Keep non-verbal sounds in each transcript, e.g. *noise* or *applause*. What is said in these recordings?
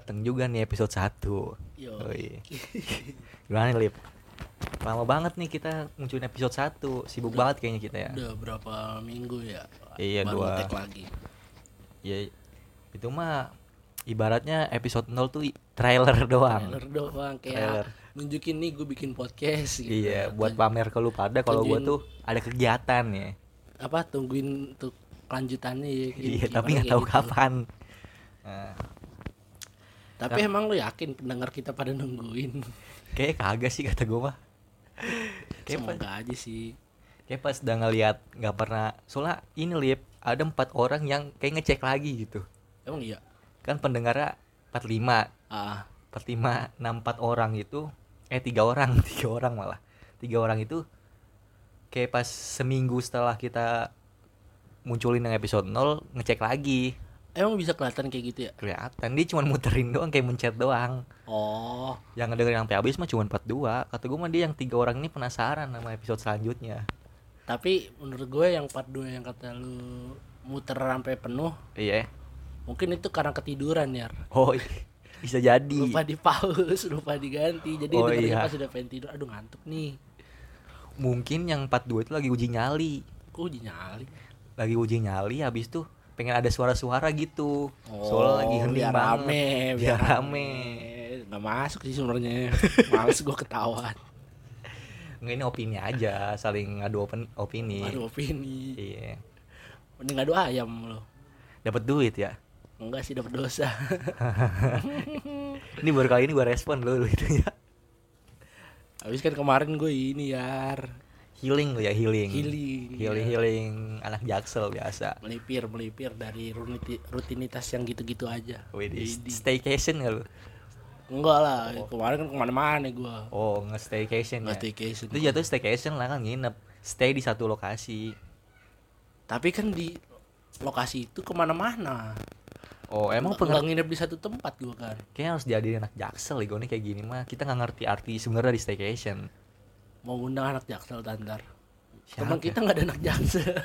Datang juga nih episode 1 Yo. Gimana Lip? Lama banget nih kita munculin episode 1 Sibuk banget kayaknya kita ya Udah berapa minggu ya? Iya, Baru dua. lagi. Ya itu mah ibaratnya episode 0 tuh trailer doang Trailer doang kayak Trailer. nunjukin nih gue bikin podcast gitu. Iya, buat pamer ke lu pada kalau Tunjukin- tuh ada kegiatan ya apa tungguin untuk kelanjutannya ya. Iya, tapi kayak tahu gitu. kapan Nah, Tapi emang lu yakin pendengar kita pada nungguin? *laughs* Kayak kagak sih kata gua mah. *laughs* Kayak pas, Semoga aja sih. kayak pas udah ngeliat nggak pernah Soalnya ini Lip Ada empat orang yang kayak ngecek lagi gitu. Emang iya? Kan pendengarnya 45 Ah, 45 64 orang itu eh tiga orang *laughs* tiga orang malah. Tiga orang itu kayak pas seminggu setelah kita munculin yang episode 0 ngecek lagi emang bisa kelihatan kayak gitu ya? kelihatan dia cuma muterin doang kayak mencet doang Oh, yang ngedengerin sampai habis mah cuma 42 kata gue mah dia yang tiga orang ini penasaran sama episode selanjutnya tapi menurut gue yang part 2 yang kata lu muter sampai penuh, iya mungkin itu karena ketiduran ya. oh bisa jadi Lupa di pause, lupa diganti. Jadi Oh, iya. pas udah pengen tidur, aduh ngantuk nih. mungkin yang 42 itu lagi uji nyali Kok uji nyali? lagi uji nyali habis tuh pengen ada suara-suara gitu soalnya lagi hening biar banget rame, biar rame Nggak masuk sih sebenarnya. *laughs* Males gue ketahuan. Nggak ini opini aja, saling ngadu open opini. Aduh opini. Iya. Mending ngadu ayam lo. Dapat duit ya. Enggak sih dapat dosa. *laughs* Ini baru kali ini gua respon lu itu ya. Habis kan kemarin gue ini yar Healing ya, healing. healing. Healing, ya. healing anak jaksel biasa. Melipir, melipir dari rutinitas yang gitu-gitu aja. Wih, staycation nggak lu? Enggak lah, kemarin kan ke mana-mana gue. Oh, nge-staycation ya. Nggak staycation. Itu jatuh staycation lah kan nginep. Stay di satu lokasi. Tapi kan di lokasi itu ke mana-mana. Oh, emang pengen nginep di satu tempat gue kan. kayaknya harus jadi anak jaksel nih nih kayak gini mah. Kita nggak ngerti arti sebenarnya di staycation. Mau undang anak jaksel tantar. Siapa Teman ya? kita nggak ada anak jaksel. *laughs*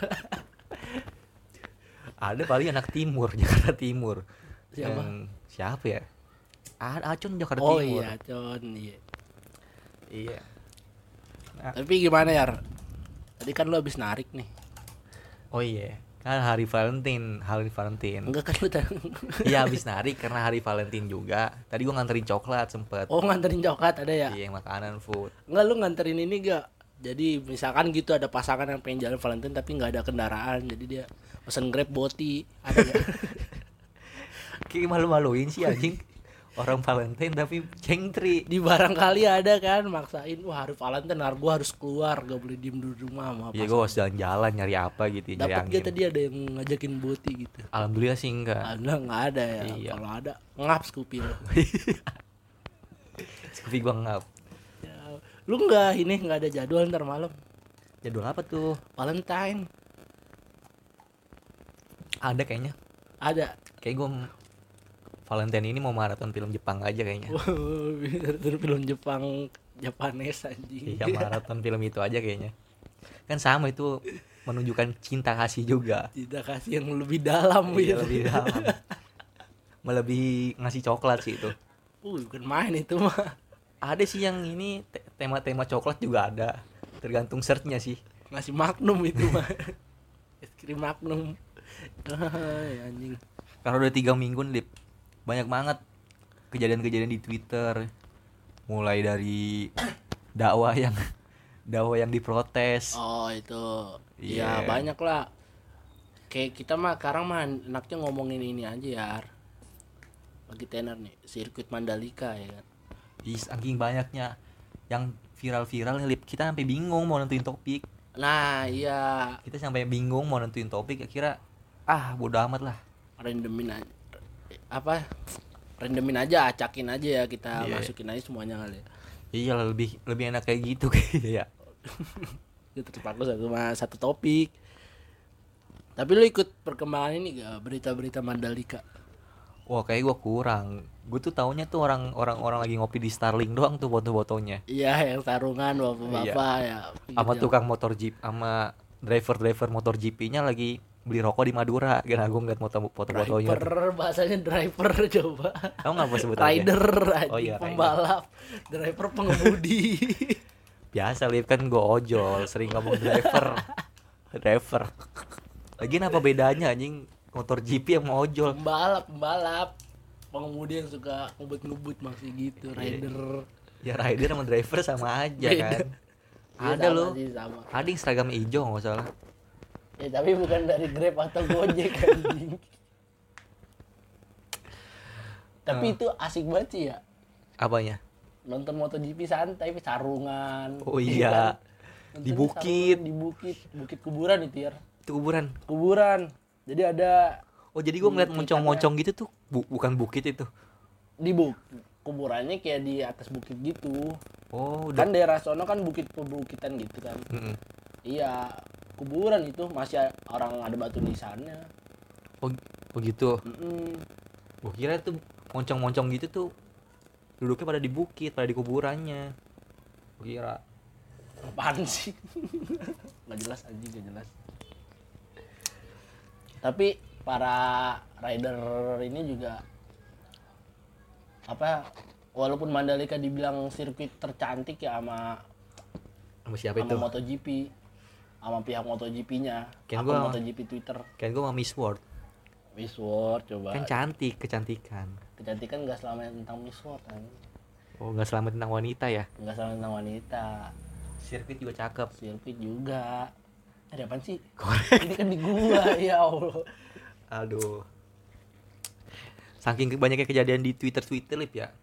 Ada paling anak timur, *laughs* Jakarta Timur. Siapa? Yang, siapa ya? Ah, Acun Jakarta oh Timur. iya, con. Iya. Iya. Nah, Tapi gimana ya? Tadi kan lo habis narik nih. oh iya. Kan hari Valentine, hari Valentine. Enggak kan tadi- *laughs* Iya habis narik karena hari Valentine juga. Tadi gua nganterin coklat sempet. Oh nganterin coklat ada ya? Iya makanan food. Enggak lu nganterin ini gak? Jadi misalkan gitu ada pasangan yang pengen jalan Valentine tapi nggak ada kendaraan jadi dia pesen Grab boti ada gak? *laughs* Kayak malu-maluin sih anjing. Orang Valentine tapi cengtri. di barang kali ada kan maksain wah hari Valentine har gua harus keluar gak boleh diem di rumah sama Iya gua harus jalan-jalan nyari apa gitu dapat gak tadi ada yang ngajakin boti gitu Alhamdulillah sih enggak. ada nggak ada ya Iya. kalau ada ngap Scoopy lo *laughs* Tapi gua ngap. Ya, lu nggak ini nggak ada jadwal ntar malam Jadwal apa tuh? Valentine Ada kayaknya. ada Kayak gua m- Valentine ini mau maraton film Jepang aja kayaknya. Biar film Jepang Japanes anjing Iya maraton film itu aja kayaknya. Kan sama itu menunjukkan cinta kasih juga. tidak kasih yang lebih dalam Iya, gitu lebih dalam. Melebihi ngasih coklat sih itu. uh bukan main itu mah Ada sih yang ini te- tema-tema coklat juga ada. Tergantung searchnya sih. ngasih magnum itu mah *laughs* es krim magnum *laughs* anjing Karena udah tiga minggu nih. Banyak banget kejadian-kejadian di Twitter. Mulai dari *coughs* dakwah yang *coughs* dakwah yang diprotes. oh itu Iya. ya banyak lah kayak kita mah sekarang mah enaknya ngomongin ini aja ya lagi tenar nih sirkuit Mandalika ya kan Ih, saking banyaknya yang viral-viral nih, Lip. Kita sampai bingung mau nentuin topik. nah iya Kita sampai bingung mau nentuin topik. Kira ah bodo amat lah. randomin aja apa randomin aja acakin aja ya kita Iya. masukin aja semuanya kali ya Iya lebih lebih enak kayak gitu *laughs* kayaknya ya. *laughs* kita terpaku satu sama satu topik tapi lu ikut perkembangan ini gak berita-berita Mandalika Wah kayak gua kurang. Gue tuh taunya tuh orang orang orang lagi ngopi di Starling doang tuh foto-fotonya. iya yang tarungan bapak-bapak ya Sama Gitu. tukang motor jeep sama driver-driver motor GP-nya lagi beli rokok di Madura. Karena gue ngeliat foto foto-fotonya driver bahasanya driver coba. Kamu nggak mau sebut aja? rider Oh iya, rider. pembalap driver pengemudi. *laughs* Biasa lip kan gue ojol sering ngomong driver. Driver. Lagi apa bedanya anjing? Motor GP yang mau ojol. Pembalap pembalap. Pengemudi yang suka ngebut-ngebut masih gitu Iya. rider. Ya rider sama driver sama aja Beda. kan? Iya, ada loh ada yang seragam hijau nggak salah ya tapi bukan dari Grab atau Gojek *laughs* anjing. Tapi Ah. itu asik banget sih ya. Apanya? Nonton MotoGP santai sarungan. Oh ya iya. kan? Di bukit. sarungan, di bukit. Bukit kuburan itu ya itu kuburan? Kuburan. Jadi ada oh jadi gue ngeliat moncong-moncong gitu tuh bu- bukan bukit itu? Di buk kuburannya kayak di atas bukit gitu. Oh udah. kan daerah sono kan bukit perbukitan gitu kan. Mm-mm. iya kuburan itu masih orang ada batu nisannya. Oh, oh gitu? Mm-mm. gue kira tuh moncong-moncong gitu tuh duduknya pada di bukit pada di kuburannya. Gue kira. Apaan sih? *laughs* Nggak jelas anjing nggak jelas. Tapi para rider ini juga apa walaupun Mandalika dibilang sirkuit tercantik ya sama sama siapa sama itu? MotoGP sama pihak MotoGP-nya. Kan gua- MotoGP Twitter. kan gue sama Miss World. Miss World coba. Kan cantik kecantikan. Kecantikan nggak selamanya tentang Miss World kan? Oh nggak selama tentang wanita ya? Nggak selamanya tentang wanita. Sirkuit juga cakep. Sirkuit juga. Ada apaan sih? Korek. Ini kan di gua *laughs* ya Allah. Aduh. Saking banyaknya kejadian di Twitter Twitter lip ya.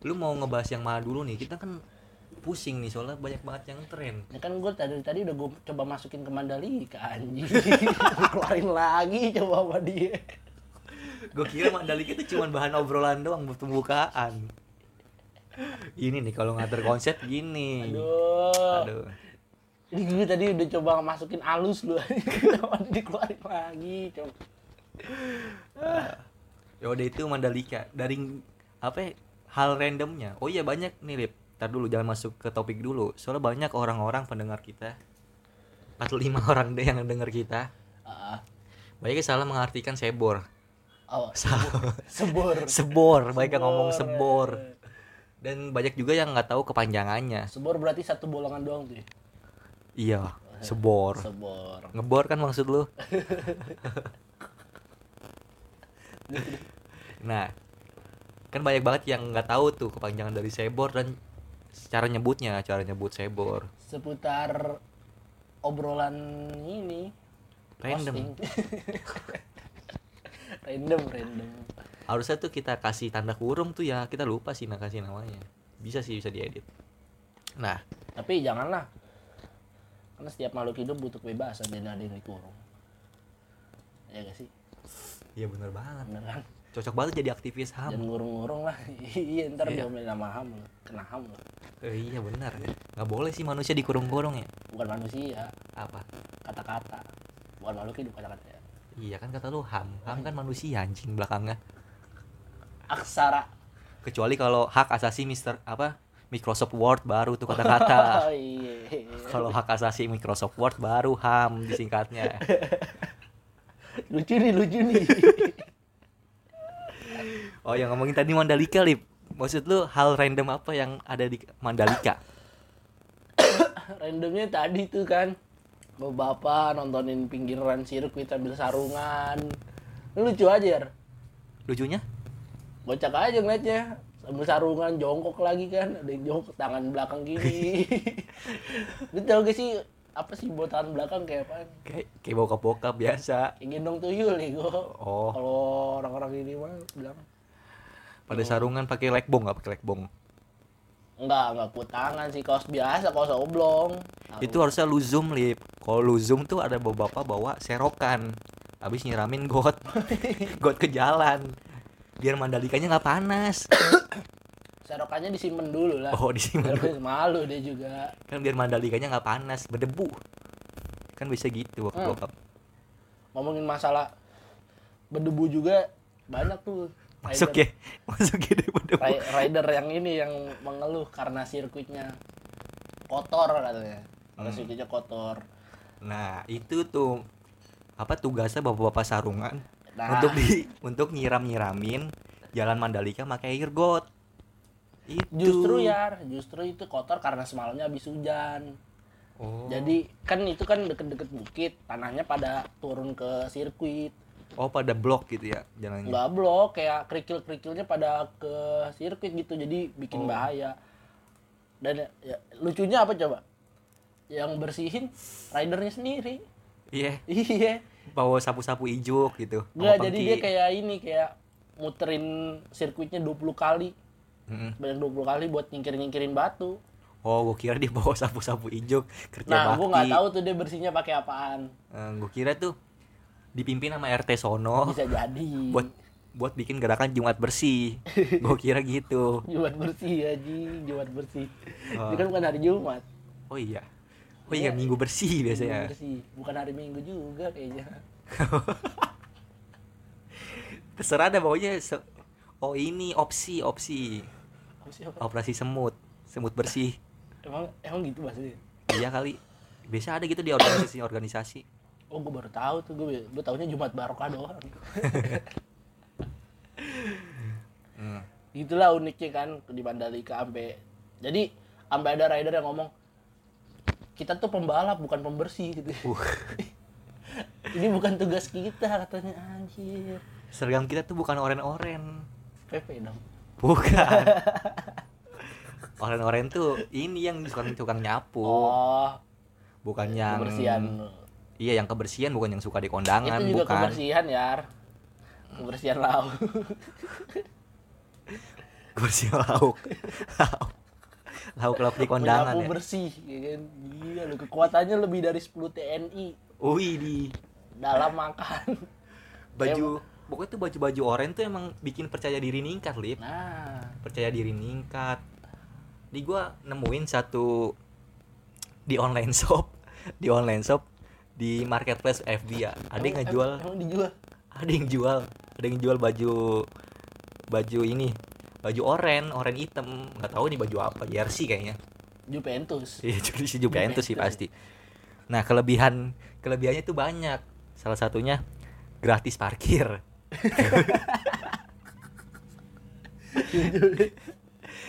Lu mau ngebahas yang mana dulu nih? Kita kan pusing nih soalnya banyak banget yang tren Ya kan gue tadi tadi udah gue coba masukin ke Mandalika anjing. *laughs* Keluarin lagi coba sama dia. gue kira Mandalika itu cuma bahan obrolan doang buat pembukaan ini nih kalau ngatur konsep gini Aduh. aduh Ini gue tadi udah coba masukin alus lu. *laughs* Kenapa dikeluarin lagi coba. ya udah itu Mandalika dari apa ya, hal randomnya oh iya banyak nih lip Ntar dulu jangan masuk ke topik dulu. Soalnya banyak orang-orang pendengar kita. 45 orang deh yang denger kita. Ah, banyak yang salah mengartikan sebor. Oh, sebor. sebor. Banyak yang ngomong sebor. dan banyak juga yang nggak tahu kepanjangannya. Sebor berarti satu bolongan doang tuh. ya? iya sebor. Sebor. ngebor kan maksud lu? *laughs* Nah kan banyak banget yang nggak tahu tuh kepanjangan dari sebor dan cara nyebutnya cara nyebut sebor Seputar obrolan ini random *laughs* random random. harusnya tuh kita kasih tanda kurung tuh ya kita lupa sih nah kasih namanya bisa sih bisa diedit nah Tapi janganlah. Karena setiap makhluk hidup butuh kebebasan dan ada yang dikurung. Ya gak sih? iya bener banget Bener kan? cocok banget jadi aktivis ham Jangan ngurung-ngurung lah. *laughs* iya ntar Iya. diomelin sama ham. Kena ham. Eh, iya benar nggak boleh sih manusia dikurung-kurung ya Bukan manusia. apa Kata-kata. Bukan makhluk hidup kata-kata. ya. iya kan kata lu ham ham kan manusia anjing belakangnya Aksara. kecuali kalau hak asasi Mister apa Microsoft Word baru tuh kata-kata *laughs* Oh iya. kalau hak asasi Microsoft Word baru ham disingkatnya lucu nih, lucu nih. oh yang ngomongin tadi Mandalika lip maksud lu hal random apa yang ada di Mandalika? *coughs* Randomnya tadi tuh kan. Bapak nontonin pinggiran sirkuit sambil sarungan. Lucu aja ya. lucunya? Bocak aja ngeliatnya. Sambil sarungan jongkok lagi kan. Ada yang jongkok tangan belakang gini *laughs* lu tau gak sih apa sih buat tangan belakang kayak apa kayak kayak bokap-bokap biasa. Kayak gendong tuyul nih gua. Oh. Kalau orang-orang ini mah bilang pada sarungan pakai legbong nggak pakai legbong enggak enggak kuat tangan sih kaos biasa kaos oblong. Itu harusnya lu zoom lip. Kalau lu zoom tuh ada bapak bawa serokan. Habis nyiramin got. *laughs* Got ke jalan. Biar mandalikanya nggak panas. *coughs* Serokannya disimpan dulu lah. Oh disimpan Biar malu dia juga. Kan biar mandalikanya nggak panas berdebu. Kan bisa gitu waktu Hmm. bokap. Ngomongin masalah berdebu juga banyak tuh masuk rider, ya masuk ya *laughs* ri- rider yang ini yang mengeluh karena sirkuitnya kotor katanya karena Hmm. sirkuitnya kotor nah itu tuh apa tugasnya bapak-bapak sarungan Nah, untuk di untuk nyiram-nyiramin jalan Mandalika pakai air got. Itu. justru ya, justru itu kotor karena semalamnya habis hujan. Oh. Jadi kan itu kan deket-deket bukit, tanahnya pada turun ke sirkuit. Oh pada blok gitu ya jalannya. Nggak blok, kayak kerikil-kerikilnya pada ke sirkuit gitu, jadi bikin Oh. bahaya. Dan ya, lucunya apa coba? Yang bersihin ridernya sendiri. Iya, *laughs* Iya. bawa sapu-sapu ijuk gitu. Nggak, sama jadi dia kayak ini kayak muterin sirkuitnya 20 kali. Mm-mm. Banyak 20 kali buat nyingkirin-nyingkirin batu. Oh, gue kira dia bawa sapu-sapu ijuk kerja Nah, bakti. gua nggak tahu tuh dia bersihnya pakai apaan. gue kira tuh dipimpin sama RT sono Bisa jadi. Oh, buat buat bikin gerakan Jumat bersih. *laughs* gue kira gitu. Jumat bersih aja, Jumat bersih. Oh. Itu kan bukan hari Jumat. Oh iya. Oh iya, Iya. Minggu bersih biasanya. Jumat bersih. Bukan hari Minggu juga kayaknya. *laughs* Terserah dah pokoknya Oh ini opsi opsi Apa sih, apa? operasi semut semut bersih Emang emang gitu maksudnya? iya kali biasa ada gitu di organisasi organisasi Oh, gue baru tahu tuh. Gue gue taunya Jumat Barokah doang. Hmm. *laughs* Itulah uniknya kan di Mandalika sampai jadi sampai ada rider yang ngomong kita tuh pembalap bukan pembersih gitu. Uh. *laughs* Ini bukan tugas kita katanya anjir. seragam kita tuh bukan oren-oren PP dong. bukan *laughs* oren-oren tuh ini yang tukang tukang nyapu Oh, bukan yang kebersihan. Iya yang kebersihan bukan yang suka di kondangan Itu juga bukan. kebersihan ya. Kebersihan laut. *laughs* kebersihan lauk. Lauk. Lauk lauk di kondangan Menyapu ya. bersih, ya kan? Gila lu kekuatannya lebih dari 10 TNI Wih di. Dalam makan. baju pokoknya tuh baju-baju oren tuh emang bikin percaya diri ningkat lip. Nah, percaya diri meningkat di gua nemuin satu di online shop. Di online shop di marketplace FB ya ada yang ngejual. Emang dijual. ada yang jual. Ada yang jual baju baju ini baju oren oren hitam. Nggak tahu nih baju apa jersey kayaknya. Juventus. *laughs* iya jersey Juventus sih pasti. Nah kelebihan kelebihannya tuh banyak. Salah satunya gratis parkir. *laughs*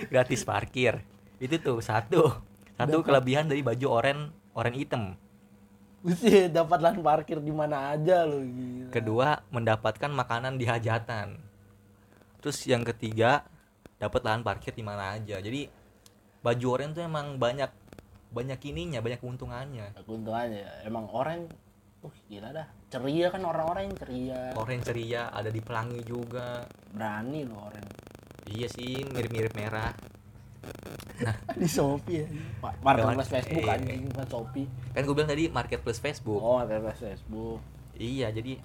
Gratis parkir. Itu tuh satu. Satu kelebihan dari baju oren oren hitam Buset, dapat lahan parkir di mana aja lo gila. kedua mendapatkan makanan di hajatan terus yang ketiga dapat lahan parkir di mana aja jadi baju oren tuh emang banyak banyak ininya banyak keuntungannya Keuntungannya ya, emang orang uh gila dah. Ceria kan orang-orang yang ceria. oren ceria ada di pelangi juga Berani lo orang. iya sih mirip-mirip merah *laughs* di Shopee ya. Ma- Marketplace Facebook eh. anjing bukan Shopee. kan gue bilang tadi marketplace Facebook Oh, marketplace Facebook. iya jadi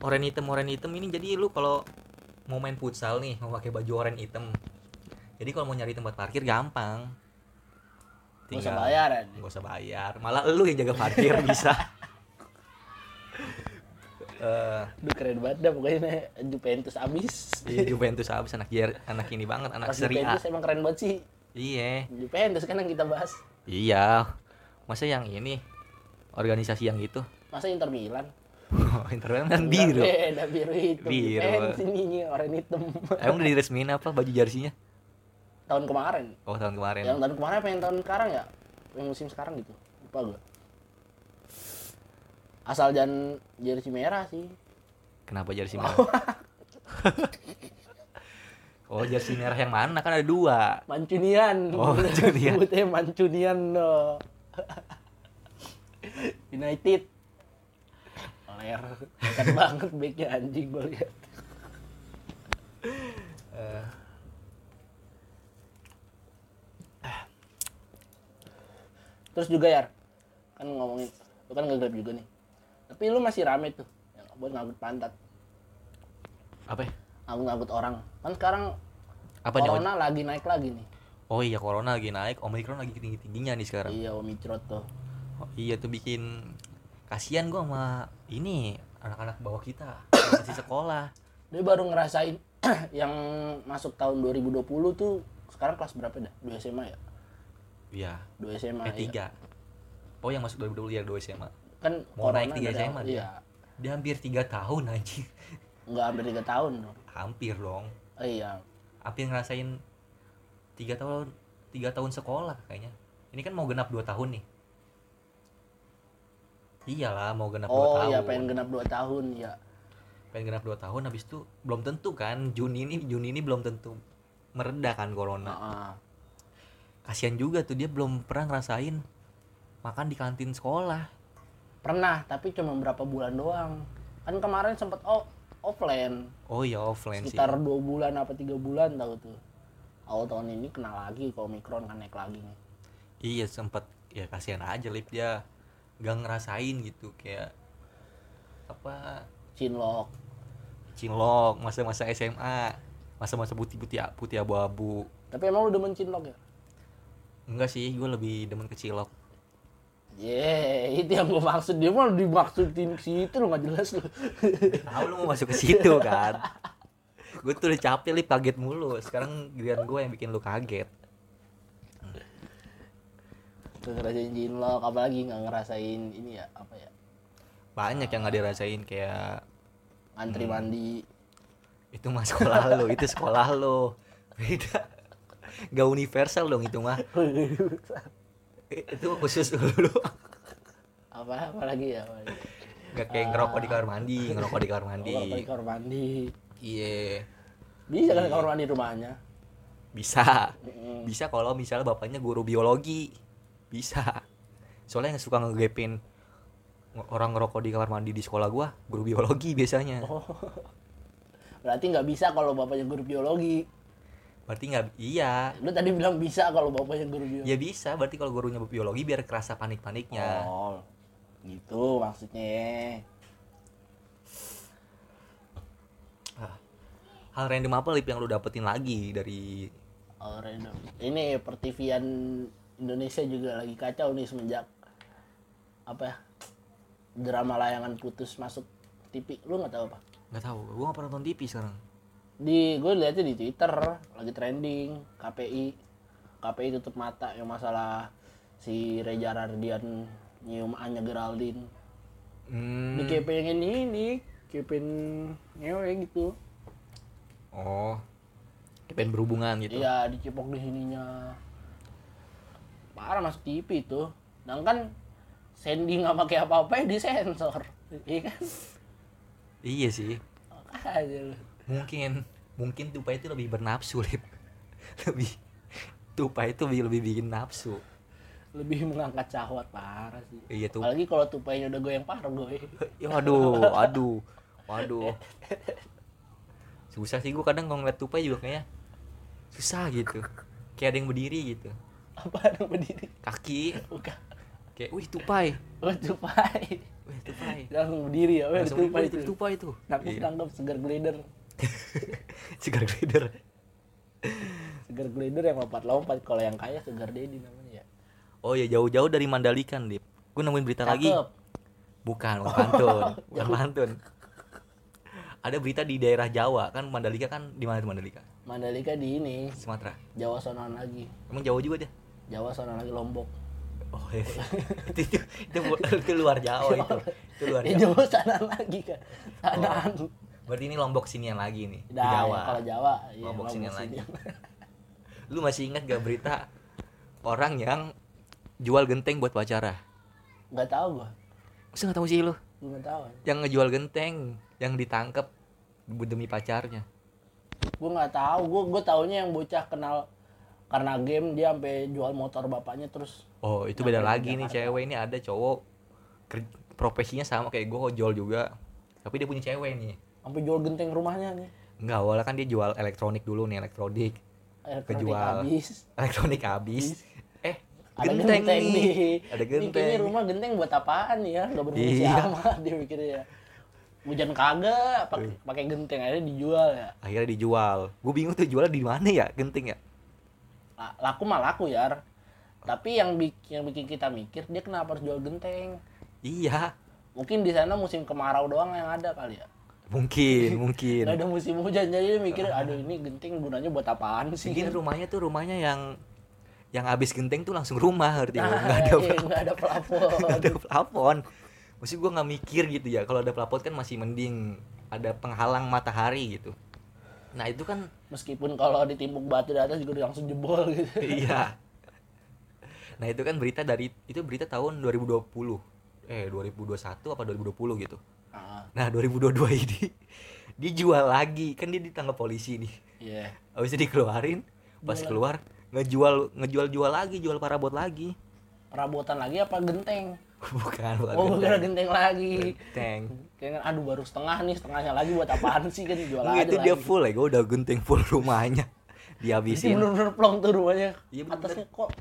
oren hitam oren hitam ini jadi lu kalau mau main futsal nih mau pakai baju oren hitam jadi kalau mau nyari tempat parkir gampang Gak usah bayar ya. nggak usah bayar malah lu yang jaga parkir *laughs* bisa Eh, Duh keren banget dah pokoknya Juventus abis. iya *laughs* Juventus habis anak Jer anak ini banget anak Pas Serie A Juventus emang keren banget sih. iya Juventus kan yang kita bahas. iya masa yang ini organisasi yang itu Masa Inter Milan? *laughs* internet kan biru Beda biru itu. Biru. Juventus ini orang hitam. *laughs* emang udah diresmiin apa baju jersinya tahun kemarin. oh tahun kemarin Yang tahun kemarin apa yang tahun sekarang ya? Yang musim sekarang gitu. Lupa gue. Asal jangan jersey merah sih. Kenapa jersey merah? *laughs* oh jersey merah yang mana? Kan ada dua. Mancunian. Oh, Mancunian. Sebutnya Mancunian no. United. Ler. Dekat banget backnya anjing gue lihat. Eh, Terus juga ya, kan ngomongin, lu kan nge-grab juga nih. Tapi lu masih rame tuh, yang buat ngangkut pantat, apa? ya? ngangkut-ngangkut orang. Kan sekarang Apa nih? corona lagi naik lagi nih. Oh iya corona lagi naik, omikron lagi tinggi tingginya nih sekarang. Iya, Omicron tuh. Oh, iya tuh bikin kasihan gua sama ini anak-anak bawah kita masih sekolah. Dia baru ngerasain *clears throat* yang masuk tahun 2020 tuh sekarang kelas berapa dah? 2 SMA ya? Iya. 2 SMA Eh ya. tiga. Oh yang masuk 2020 ya dua SMA. Kan Mau naik tiga SMA dia. iya. Dia hampir tiga tahun anjing. Nggak hampir tiga tahun hampir dong. Oh, iya. Hampir ngerasain tiga tahun tiga tahun sekolah kayaknya. Ini kan mau genap dua tahun nih. Iyalah mau genap dua oh tahun. iya pengen genap dua tahun ya pengen genap dua tahun habis itu belum tentu kan. Juni ini Juni ini belum tentu mereda kan corona. Heeh. kasihan juga tuh dia belum pernah ngerasain makan di kantin sekolah pernah tapi cuma berapa bulan doang. Kan kemarin sempet oh, offline. Oh iya offline sih. Sekitar dua bulan apa tiga bulan tahu tuh. Awal tahun ini kena lagi kalau omikron kan naik lagi nih. Iya sempet ya kasihan aja lip dia. Gak ngerasain gitu kayak apa? Cinlok cinlok masa-masa SMA masa-masa putih putih putih abu-abu. Tapi emang lu demen cinlok ya? Enggak sih gue lebih demen ke cilok Ye, itu yang gue maksud. Dia mah dimaksudin ke situ lu nggak jelas lu. tahu lu mau masuk ke situ kan? Gue tuh udah capek lip kaget mulu. Sekarang giliran gue yang bikin lu kaget. Tuh ngerasain cinlok, apalagi nggak ngerasain ini ya apa ya? Banyak yang gak dirasain kayak antri Hmm. mandi. itu mah sekolah lo itu sekolah lo beda. Gak universal dong itu mah *laughs* itu khusus dulu apa apa lagi ya? Apa lagi? gak kayak ngerokok di kamar mandi ngerokok di kamar mandi Kalau di kamar mandi. iya Bisa kan kamar mandi rumahnya. bisa Mm-mm. bisa kalau misalnya bapaknya guru biologi bisa soalnya yang suka ngegepin orang ngerokok di kamar mandi di sekolah gua guru biologi biasanya Oh. *laughs* Berarti nggak bisa kalau bapaknya guru biologi. Berarti nggak iya Lu tadi bilang bisa kalau bapaknya guru biologi. ya bisa berarti kalau gurunya biologi biar kerasa panik-paniknya Oh, gitu maksudnya. Ah, hal random apa lip yang lu dapetin lagi dari Oh, random. Ini pertivian Indonesia juga lagi kacau nih semenjak apa ya? Drama layangan putus masuk TV. Lu nggak tahu apa? nggak tahu gua nggak pernah nonton TV sekarang Di gue lihatnya di Twitter lagi trending KPI. KPI tutup mata yang masalah si Reza Rardian nyium Anya Geraldine. hmm. Di pengen ini, kepin ngewe gitu. oh pengen berhubungan gitu Iya, dicipok di sininya. Parah masuk TV itu. Dan kan Sandy nggak pakai apa-apa ya disensor. Iya kan? iya sih Aja lu. Mungkin mungkin tupai itu lebih bernafsu lip *laughs* lebih tupai itu lebih lebih bikin nafsu Lebih mengangkat syahwat parah sih. iya tuh Apalagi kalau tupainya udah goyang pargoy. *laughs* ya waduh aduh waduh *laughs* susah sih gua kadang kalau ngeliat tupai juga kayaknya susah gitu kayak ada yang berdiri gitu Apa yang berdiri? kaki Bukan. kayak wih tupai Oh, tupai. wih tupai Langsung berdiri ya, langsung tupai wih, itu. itu tupai tuh Nangkep Iya. nangkep segar glider. *laughs* segar glider Segar glider yang lompat-lompat. Kalau yang kaya segar dedi namanya ya. oh ya jauh-jauh dari Mandalika Dip gue nemuin berita lagi Cakep. bukan bukan pantun *laughs* bukan pantun ada berita di daerah Jawa kan Mandalika kan di mana tuh Mandalika Mandalika di ini, Sumatera Jawa sonoan lagi. emang Jawa juga dia Jawa sonoan lagi Lombok. oh iya. *laughs* itu, itu, itu, itu luar Jawa itu itu luar Ya Jawa Jawa sana lagi kan. Sanaan. Berarti ini Lombok sinian lagi nih di Nah, ya, Jawa kalau Jawa, iya, Lombok sinian lagi. *laughs* lu masih ingat gak berita orang yang jual genteng buat pacara Nggak tahu gua. masa nggak tahu sih lu Gua nggak tahu. yang ngejual genteng yang ditangkap demi pacarnya Gua nggak tahu. Gua gua taunya yang bocah kenal karena game dia sampai jual motor bapaknya terus Oh itu beda lagi nih Jakarta. cewek ini ada cowok profesinya sama kayak gue ojol juga tapi dia punya cewek nih sampai jual genteng rumahnya nih. Enggak awalnya kan dia jual elektronik dulu nih elektronik Elektronik Kejual. habis. *laughs* elektronik habis eh Ada genteng, genteng, nih nih. ada Ini genteng rumah genteng buat apaan ya? Gak berfungsi Iya. amat dia mikirnya ya. Hujan kagak, pakai pakai genteng aja dijual ya. akhirnya dijual gue bingung tuh jualnya di mana ya genteng ya La- Laku mah laku ya. Tapi yang bikin yang bikin kita mikir dia kenapa harus jual genteng? iya Mungkin di sana musim kemarau doang yang ada kali ya. Mungkin mungkin. Gak ada musim hujan jadi dia mikir aduh ini genting gunanya buat apaan sih? mungkin rumahnya tuh rumahnya yang yang habis genteng tuh langsung rumah ngerti lu? Nah, nggak ada iya, ada plafon. nggak ada plafon. *laughs* Maksud gue nggak mikir gitu ya kalau ada pelapot kan masih mending ada penghalang matahari gitu. Nah itu kan meskipun kalau ditimbuk batu di atas juga langsung jebol gitu. *laughs* Iya. Nah itu kan berita dari itu berita tahun 2020 eh 2021 apa 2020 gitu ah. Nah 2022 ini *laughs* dijual lagi. Kan dia ditangkap polisi nih. Iya. Itu dikeluarin. Pas Jual. keluar ngejual ngejual jual lagi jual parabot lagi. Perabotan lagi apa genteng? *laughs* Bukan bukan oh bukan genteng. *laughs* genteng lagi. Genteng. kayak aduh baru setengah nih setengahnya lagi buat apaan sih? Kan jual aja itu dia lagi. full ya. Gue udah genteng full rumahnya. Jadi dihabisin bener-bener plong tuh rumahnya. Iya, bener. atasnya kok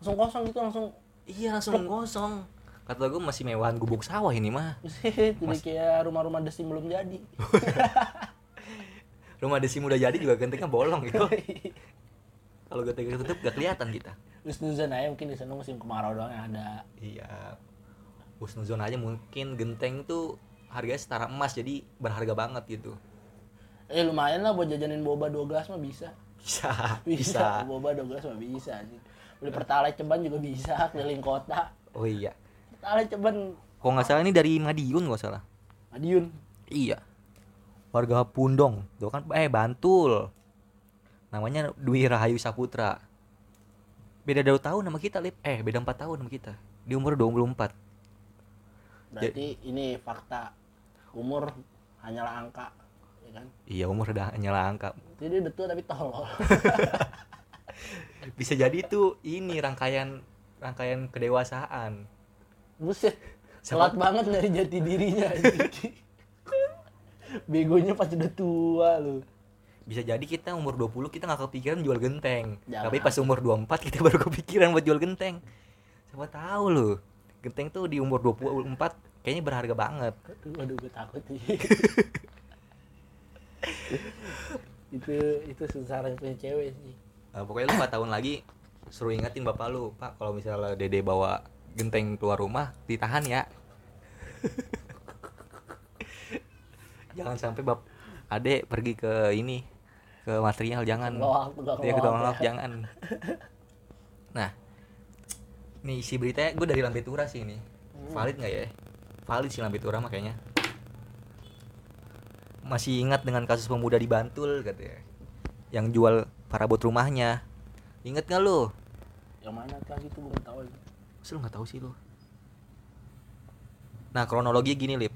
langsung kosong gitu langsung iya langsung kosong kata gue masih mewahan gubuk sawah ini mah. *laughs* Jadi kayak rumah-rumah desim belum jadi. *laughs* Rumah desi udah jadi juga gentengnya bolong gitu. *laughs* Kalau gentengnya tutup gak kelihatan kita. Husnuzon aja mungkin di sana musim kemarau doang yang ada. Iya. Husnuzon aja mungkin genteng tuh harganya setara emas jadi berharga banget gitu. Eh lumayan lah buat jajanin boba dua gelas mah bisa. Bisa bisa, boba dua gelas mah bisa sih beli pertalite ceban juga bisa keliling kota. Oh iya pertalite ceban kok nggak salah ini dari Madiun nggak salah. Madiun. Iya. Warga Pundong. Tuh kan eh Bantul. Namanya Dwi Rahayu Saputra. Beda dua tahun sama kita lip. Eh beda empat tahun sama kita. Di umur 24 berarti ini fakta. Umur hanyalah angka ya kan? Iya umur udah nyala angka. Jadi tua tapi tolol. *laughs* Bisa jadi tuh ini rangkaian rangkaian kedewasaan buset telat banget dari jati dirinya *laughs* begonya pas udah tua lu. Bisa jadi kita umur 20 kita nggak kepikiran jual genteng. Jangan. tapi pas umur 24 kita *laughs* baru kepikiran buat jual genteng. Siapa tahu loh genteng tuh di umur 24 kayaknya berharga banget. Aduh, aduh gue takut nih. *laughs* Itu itu sengsara punya cewek sih. Nah, pokoknya lu 4 tahun lagi suruh ingetin bapak lu. Pak kalau misalnya dede bawa genteng keluar rumah ditahan ya. Jangan sampai bap adek pergi ke ini ke material jangan. Dia ke ya. jangan. Nah nih isi beritanya gue dari Lambetura sih ini. Valid nggak ya? Valid sih Lambetura mah kayaknya. Masih ingat dengan kasus pemuda di Bantul katanya yang jual parabot rumahnya. Inget nggak lu? Yang mana tuh gue nggak tahu. Masa lu nggak tahu sih lu. Nah kronologi gini lip.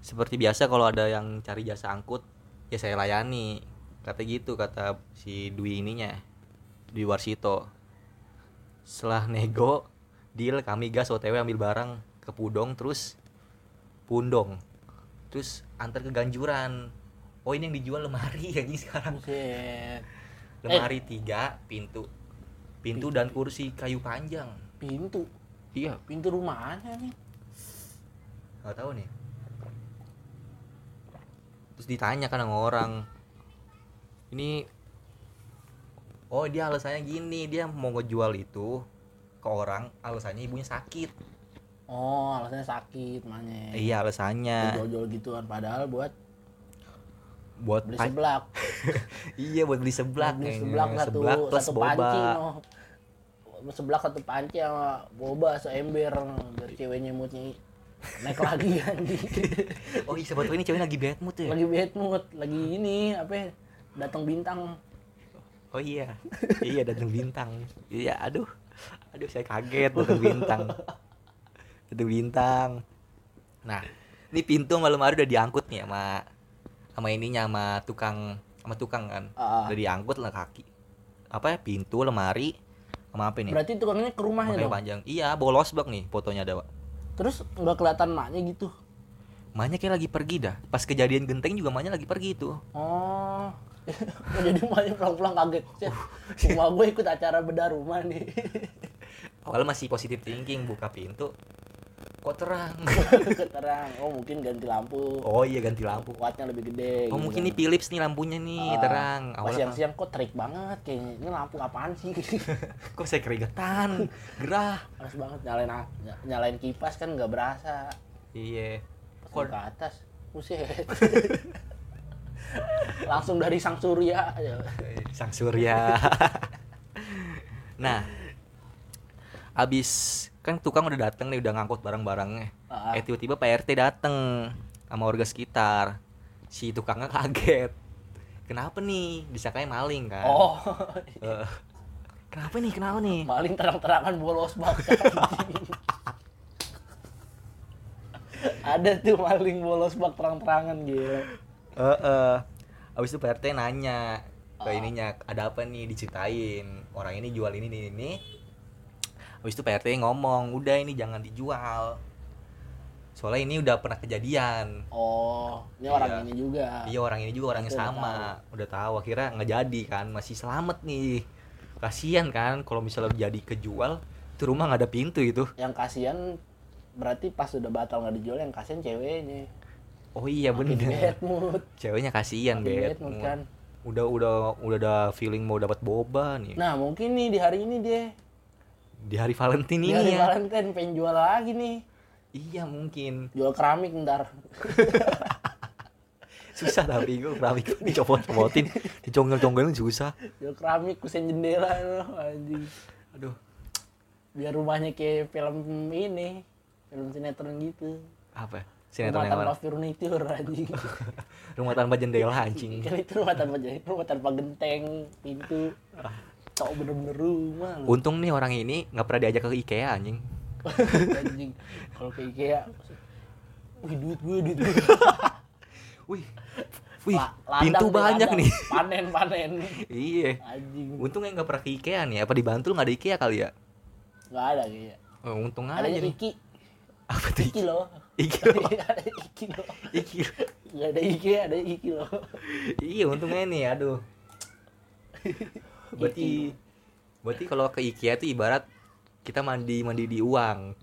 Seperti biasa kalau ada yang cari jasa angkut ya saya layani. Kata gitu kata si Dwi ininya Dwi Warsito. Setelah nego deal kami gas OTW ambil barang ke Pudong terus Pundong. Terus antar ke Ganjuran. Oh ini yang dijual lemari *laughs* anjing sekarang. Buset. lemari tiga pintu. Pintu dan kursi kayu panjang pintu. Iya. Pintu rumahnya nih. Nggak tahu nih. Terus ditanya kan sama orang. Ini oh dia alasannya gini dia mau ngejual itu ke orang alasannya ibunya sakit. Oh alasannya sakit makanya. Iya alasannya. Jual-jual gituan padahal buat buat beli seblak. *laughs* Iya buat beli seblak beli seblak satu seblak plus satu boba. panci no. Seblak satu panci sama boba seember biar ceweknya moodnya naik lagi *laughs* anjing. Oh iya sebetulnya ini cewek lagi bad mood ya? Lagi bad mood lagi ini apa ya, datang bintang. Oh iya. Iya datang bintang. Iya aduh. Aduh saya kaget datang bintang. Datang bintang. Nah ini pintu sama lemari udah diangkut nih sama sama ininya sama tukang sama tukang kan. Ah. udah diangkut lah kaki. Apa ya pintu lemari sama apa ini berarti tukangnya ke rumahnya dong? panjang. Iya bawa losbak nih fotonya ada Pak. terus nggak kelihatan maknya gitu? Maknya kayak lagi pergi dah. Pas kejadian genteng juga maknya lagi pergi tuh. Oh. *laughs* Jadi maknya pulang-pulang kaget? Cek, rumah gue ikut acara bedah rumah nih. *laughs* Awalnya masih positif thinking buka pintu kok terang. *laughs* Terang. Oh mungkin ganti lampu. Oh iya ganti lampu. Kuatnya lebih gede Oh gitu mungkin kan. ini Philips nih lampunya nih Ah, terang. pas Awalnya siang-siang kok terik banget kayaknya. Ini lampu apaan sih? *laughs* Kok saya keringetan, gerah. panas banget. Nyalain ny- nyalain kipas kan nggak berasa. Iya. pas Kok ke atas buset. *laughs* Langsung dari sang surya sang surya. nah, abis kan tukang udah dateng nih udah ngangkut barang-barangnya. Ah. eh tiba-tiba Pak RT dateng sama warga sekitar. Si tukangnya kaget. Kenapa nih? Disangkanya maling kan? Oh. *laughs* Eh, kenapa nih? Kenapa nih? Maling terang-terangan bolos bak *laughs* ada tuh maling bolos bak terang-terangan gila. Eh, eh. Abis itu Pak RT nanya ke Ah. ininya ada apa nih? Diceritain. Orang ini jual ini ini ini. Abis itu Pak RT ngomong udah ini jangan dijual. Soalnya ini udah pernah kejadian. oh ini Iya. orang ini juga Iya orang ini juga orangnya sama. Udah tahu akhirnya nggak jadi kan masih selamat nih. Kasian kan kalau misalnya jadi kejual itu rumah nggak ada pintu itu. yang kasihan berarti pas udah batal nggak dijual yang kasihan ceweknya Oh iya bener. bad mood Ceweknya kasihan bet. bad mood kan Udah udah udah ada feeling mau dapat boba nih. nah mungkin nih di hari ini dia Di hari Valentine di ini hari ya. Valentine pengen jual lagi nih. Iya mungkin. Jual keramik ntar. *laughs* Susah tapi gue keramik *laughs* dicopot-copotin dicongkel-congkelin susah. Jual keramik kusen jendela loh anjing. Aduh. Biar rumahnya kayak film ini film sinetron gitu. Apa rumah sinetron yang tanpa furnitur anjing. *laughs* Rumah tanpa jendela anjing. Kan itu rumah tanpa jahit rumah tanpa genteng pintu cowok bener-bener rumah loh untung nih orang ini nggak pernah diajak ke IKEA anjing. *laughs* Anjing. Kalau ke IKEA wih duit gue duit gue. *laughs* Wih wih La- pintu banyak ladang. nih. *laughs* Panen panen. Iya. Anjing. Untungnya nggak pernah ke IKEA nih. Apa di Bantul nggak ada IKEA kali ya? Nggak ada kayaknya. Oh, untung aja adanya nih. Iki. Apa tuh Iki loh. IKEA ada Iki loh. IKEA nggak ada IKEA ada Iki loh. Iya untungnya nih aduh berarti berarti kalau ke IKEA tuh ibarat kita mandi mandi di uang.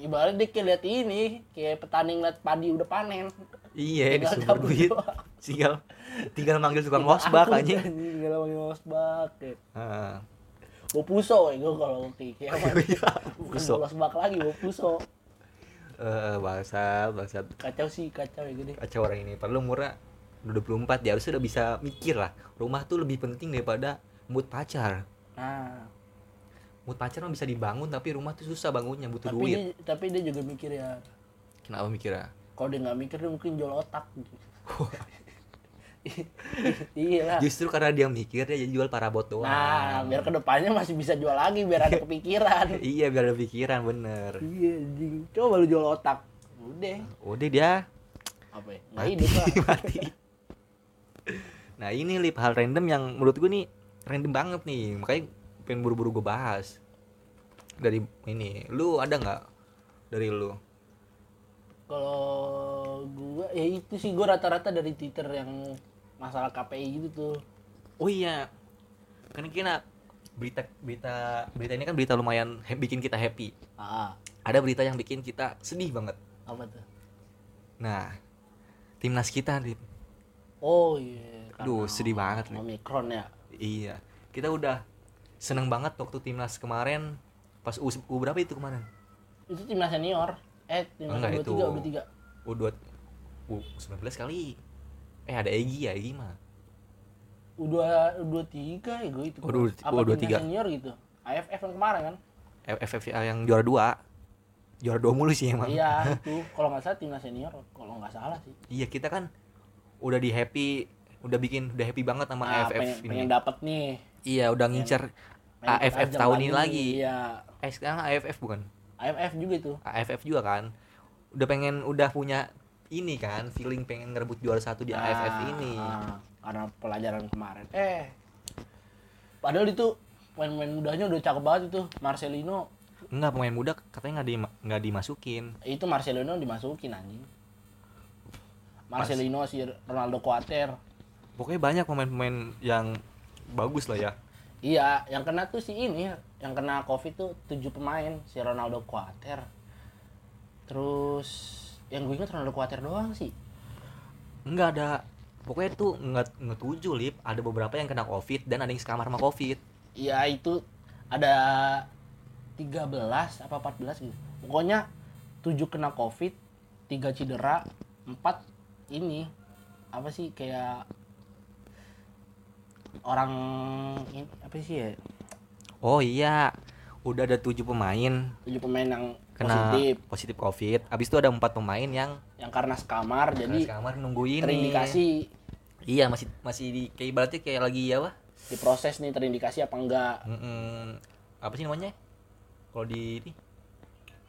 Ibarat dia kayak lihat ini kayak petani ngeliat padi udah panen. Iya Tinggal duit. doang. *laughs* tinggal tinggal manggil tukang angkut, anjing. tinggal manggil losbak ya. Bawa puso ya gue kalau ke IKEA mah. Iya, puso. bawa losbak lagi bawa puso. Eh, bangsat bangsat kacau sih kacau ya gede kacau orang ini. Padahal umurnya udah 24 dia harusnya udah bisa mikir lah. Rumah tuh lebih penting daripada mood pacar. Nah mood pacar mah bisa dibangun tapi rumah tuh susah bangunnya butuh tapi duit. dia, tapi dia juga mikir ya. Kenapa mikirnya kalau dia nggak mikir dia mungkin jual otak gitu. *laughs* iya justru karena dia mikir dia jual parabot doang. Nah biar ke depannya masih bisa jual lagi biar ada kepikiran. *laughs* Iya biar ada pikiran bener. Iya anjing. Coba lu jual otak. Udah. Udah dia. Apa ya? Mati. *laughs* mati. Nah ini lip hal random yang menurut gue nih random banget nih makanya pengen buru-buru gue bahas. Dari ini lu ada nggak dari lu? Kalau gua ya itu sih gua rata-rata dari Twitter yang masalah KPI gitu tuh. Oh iya kan kira berita berita berita ini kan berita lumayan bikin kita happy. Ah. Ada berita yang bikin kita sedih banget. Apa tuh? Nah timnas kita Lip. oh iya Aduh, karena sedih banget nih. Omikron ya iya. Kita udah seneng banget waktu timnas kemarin. Pas U, U berapa itu kemarin? Itu timnas senior. Eh timnas Enggak, dua itu. tiga udah tiga. U dua U 19 kali. Eh ada Egi ya Egi mah. U dua u dua tiga ya gue itu. U dua- apa U23. timnas senior gitu. AFF yang kemarin kan? FF yang juara dua. Juara dua mulu sih emang. Iya *laughs* itu. Kalau nggak salah timnas senior kalau nggak salah sih. Iya kita kan udah di happy udah bikin udah happy banget sama nah, AFF pengen, ini. pengen dapat nih. Iya udah ngincer pengen AFF tahun ini lagi iya. Eh sekarang AFF bukan? AFF juga itu. AFF juga kan? Udah pengen udah punya ini kan feeling pengen ngerebut juara satu di AFF Nah, ini. ah, karena pelajaran kemarin. Eh padahal itu pemain-pemain mudanya udah cakep banget itu Marcelino. Enggak pemain muda katanya nggak di nggak dimasukin. Itu Marcelino dimasukin anjing. Marcelino si Ronaldo Quater pokoknya banyak pemain-pemain yang bagus lah ya. Iya yang kena tuh si ini yang kena covid tuh tujuh pemain si Ronaldo Quater terus yang gue ingat Ronaldo Quater doang sih. Enggak ada pokoknya tuh nggak nggak tujuh lip. Ada beberapa yang kena covid dan ada yang sekamar sama covid. Iya itu ada 13 apa 14 gitu. Pokoknya 7 kena Covid, 3 cedera, 4 ini apa sih kayak orang apa sih ya? oh iya. Udah ada tujuh pemain. Tujuh pemain yang kena positif. positif covid. Habis itu ada empat pemain yang yang karena sekamar jadi jadi kamar nunggu ini terindikasi iya masih masih di kayak ibaratnya kayak lagi ya wah diproses nih terindikasi apa enggak? Apa sih namanya? Kalau di ini?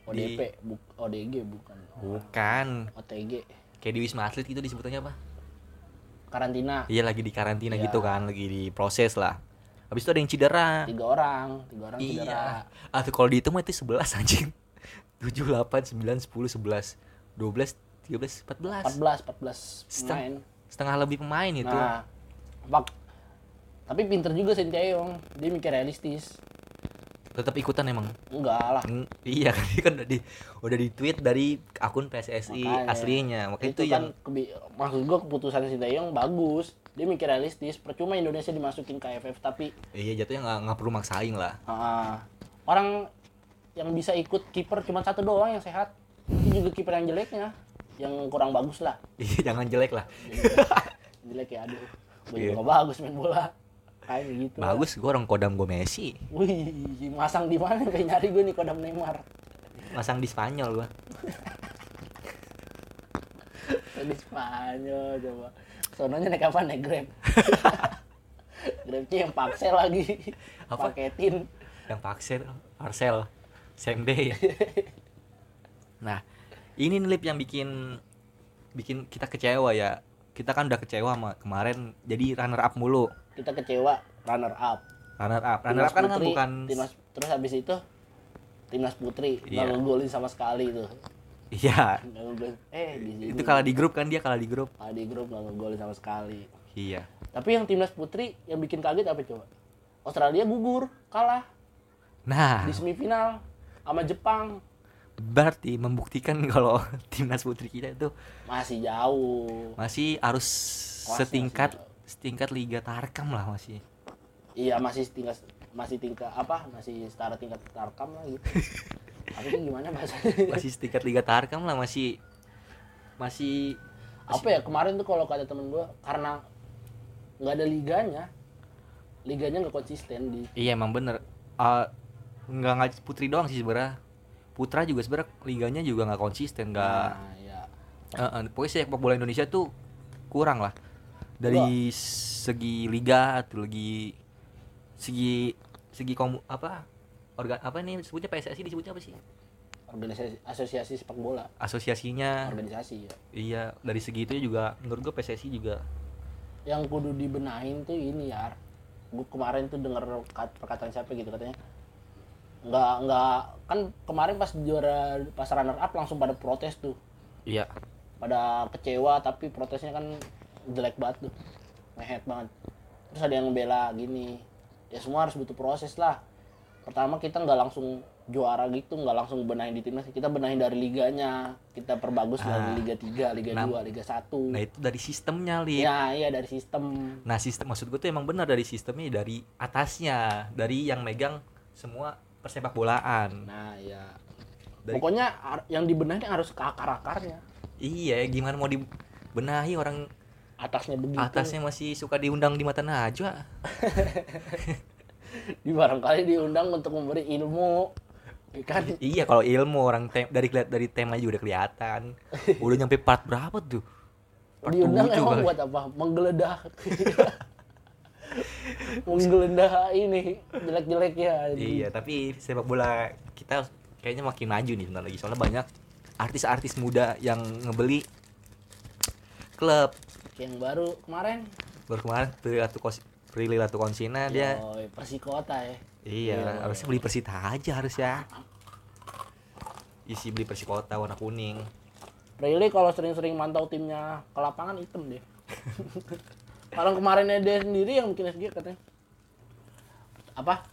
ODP buk, ODG bukan. Bukan. OTG kayak di wisma atlet itu disebutnya apa karantina. Iya lagi di karantina Iya. gitu kan lagi diproses lah. Habis itu ada yang cedera. Tiga orang tiga orang cedera. Iya ah tuh kalau dihitung mah itu 11 *laughs* anjing. 7 8 9 10 11 12 13 14 14 14 Seteng- pemain. setengah lebih pemain itu. Nah bak- tapi pinter juga Sinteyong. Dia mikir realistis tetap ikutan emang? Enggak lah. Mm, iya *laughs* kan dia kan udah di udah di tweet dari akun PSSI Makanya. aslinya. Makanya itu, itu, kan yang kebi- maksud gua keputusan Sinteyong bagus. Dia mikir realistis. Percuma Indonesia dimasukin ke AFF tapi iya jatuhnya nggak nggak perlu maksain lah. Ah, orang yang bisa ikut kiper cuma satu doang yang sehat. Itu juga kiper yang jeleknya. Yang kurang bagus lah. *laughs* Iya jangan jelek lah. Jelek ya aduh. Gue Iya. juga nggak bagus main bola gitu. Bagus gue orang kodam gue Messi. Wih masang di mana? Kayak nyari gue nih kodam Neymar. Masang di Spanyol gue *laughs* di Spanyol coba. Sononya naik apa? Naik grab. *laughs* Grabnya yang paksa lagi. Apa? paketin. Yang Paxel Arcel. Same day. *laughs* Nah ini nih yang bikin bikin kita kecewa ya. Kita kan udah kecewa sama kemarin jadi runner up mulu kita kecewa runner up. Runner up. Runner up kan, kan Putri, bukan timnas terus habis itu timnas putri Iya. nggak ngegolin sama sekali tuh iya. Ngegolin. Eh di itu kalah di grup kan dia kalah di grup. Kalah di grup nggak ngegolin sama sekali. Iya. Tapi yang timnas putri yang bikin kaget apa coba? Australia gugur kalah. Nah. Di semifinal sama Jepang. Berarti membuktikan *laughs* kalau timnas putri kita itu masih jauh. masih harus Kelasnya setingkat masih setingkat liga Tarkam lah masih iya masih tingkat masih tingkat apa masih setara tingkat tarkam lah gitu *laughs* tapi gimana bahasanya masih setingkat liga Tarkam lah masih masih apa ya kemarin tuh kalau kata temen gua karena nggak ada liganya liganya nggak konsisten di Iya emang bener. Uh, nggak putri doang sih sebenarnya. Putra juga sebenarnya liganya juga nggak konsisten, nggak. nah, ya Uh, uh, pokoknya sepak bola Indonesia tuh kurang lah. Dari segi liga atau lagi segi segi komu apa? Organ apa nih disebutnya? PSSI disebutnya apa sih? Organisasi asosiasi sepak bola. Asosiasinya. Organisasi ya. Iya dari segi itu juga menurut gue PSSI juga. Yang kudu dibenahin tuh ini ya gua kemarin tuh denger kat- perkataan siapa gitu katanya. Nggak nggak kan kemarin pas juara pas runner up langsung pada protes tuh. Iya. Pada kecewa tapi protesnya kan jelek banget tuh. Mehet banget. Terus ada yang bela gini. Ya semua harus butuh proses lah. Pertama kita nggak langsung juara gitu nggak langsung benahin di timnas. Kita benahin dari liganya. Kita perbagus Ah. dari liga 3, liga Nah, 2, liga 1 nah itu dari sistemnya li ya iya dari sistem. Nah sistem maksud gue tuh emang benar dari sistemnya dari atasnya. Dari yang megang semua persepak bolaan. nah ya Dari- pokoknya yang dibenahin harus ke akar akarnya Iya gimana mau dibenahi orang atasnya begitu atasnya masih suka diundang di mata najwa. *laughs* di barangkali diundang untuk memberi ilmu ya kan iya kalau ilmu orang tem- dari keliat dari tema juga udah kelihatan. Udah nyampe part berapa tuh? Part diundang emang kali. buat apa menggeledah menggeledah ini jelek-jelek ya Iya tapi sepak bola kita kayaknya makin maju nih bentar lagi soalnya banyak artis-artis muda yang ngebeli klub yang baru kemarin baru kemarin Prilly Latukos- Prilly Latukonsina dia Persikota ya Iya, Iya. harusnya beli Persita aja harusnya. Isi beli Persikota warna kuning. Prilly kalau sering-sering mantau timnya ke lapangan hitam deh *laughs* kalau kemarinnya dia sendiri yang bikin SG katanya apa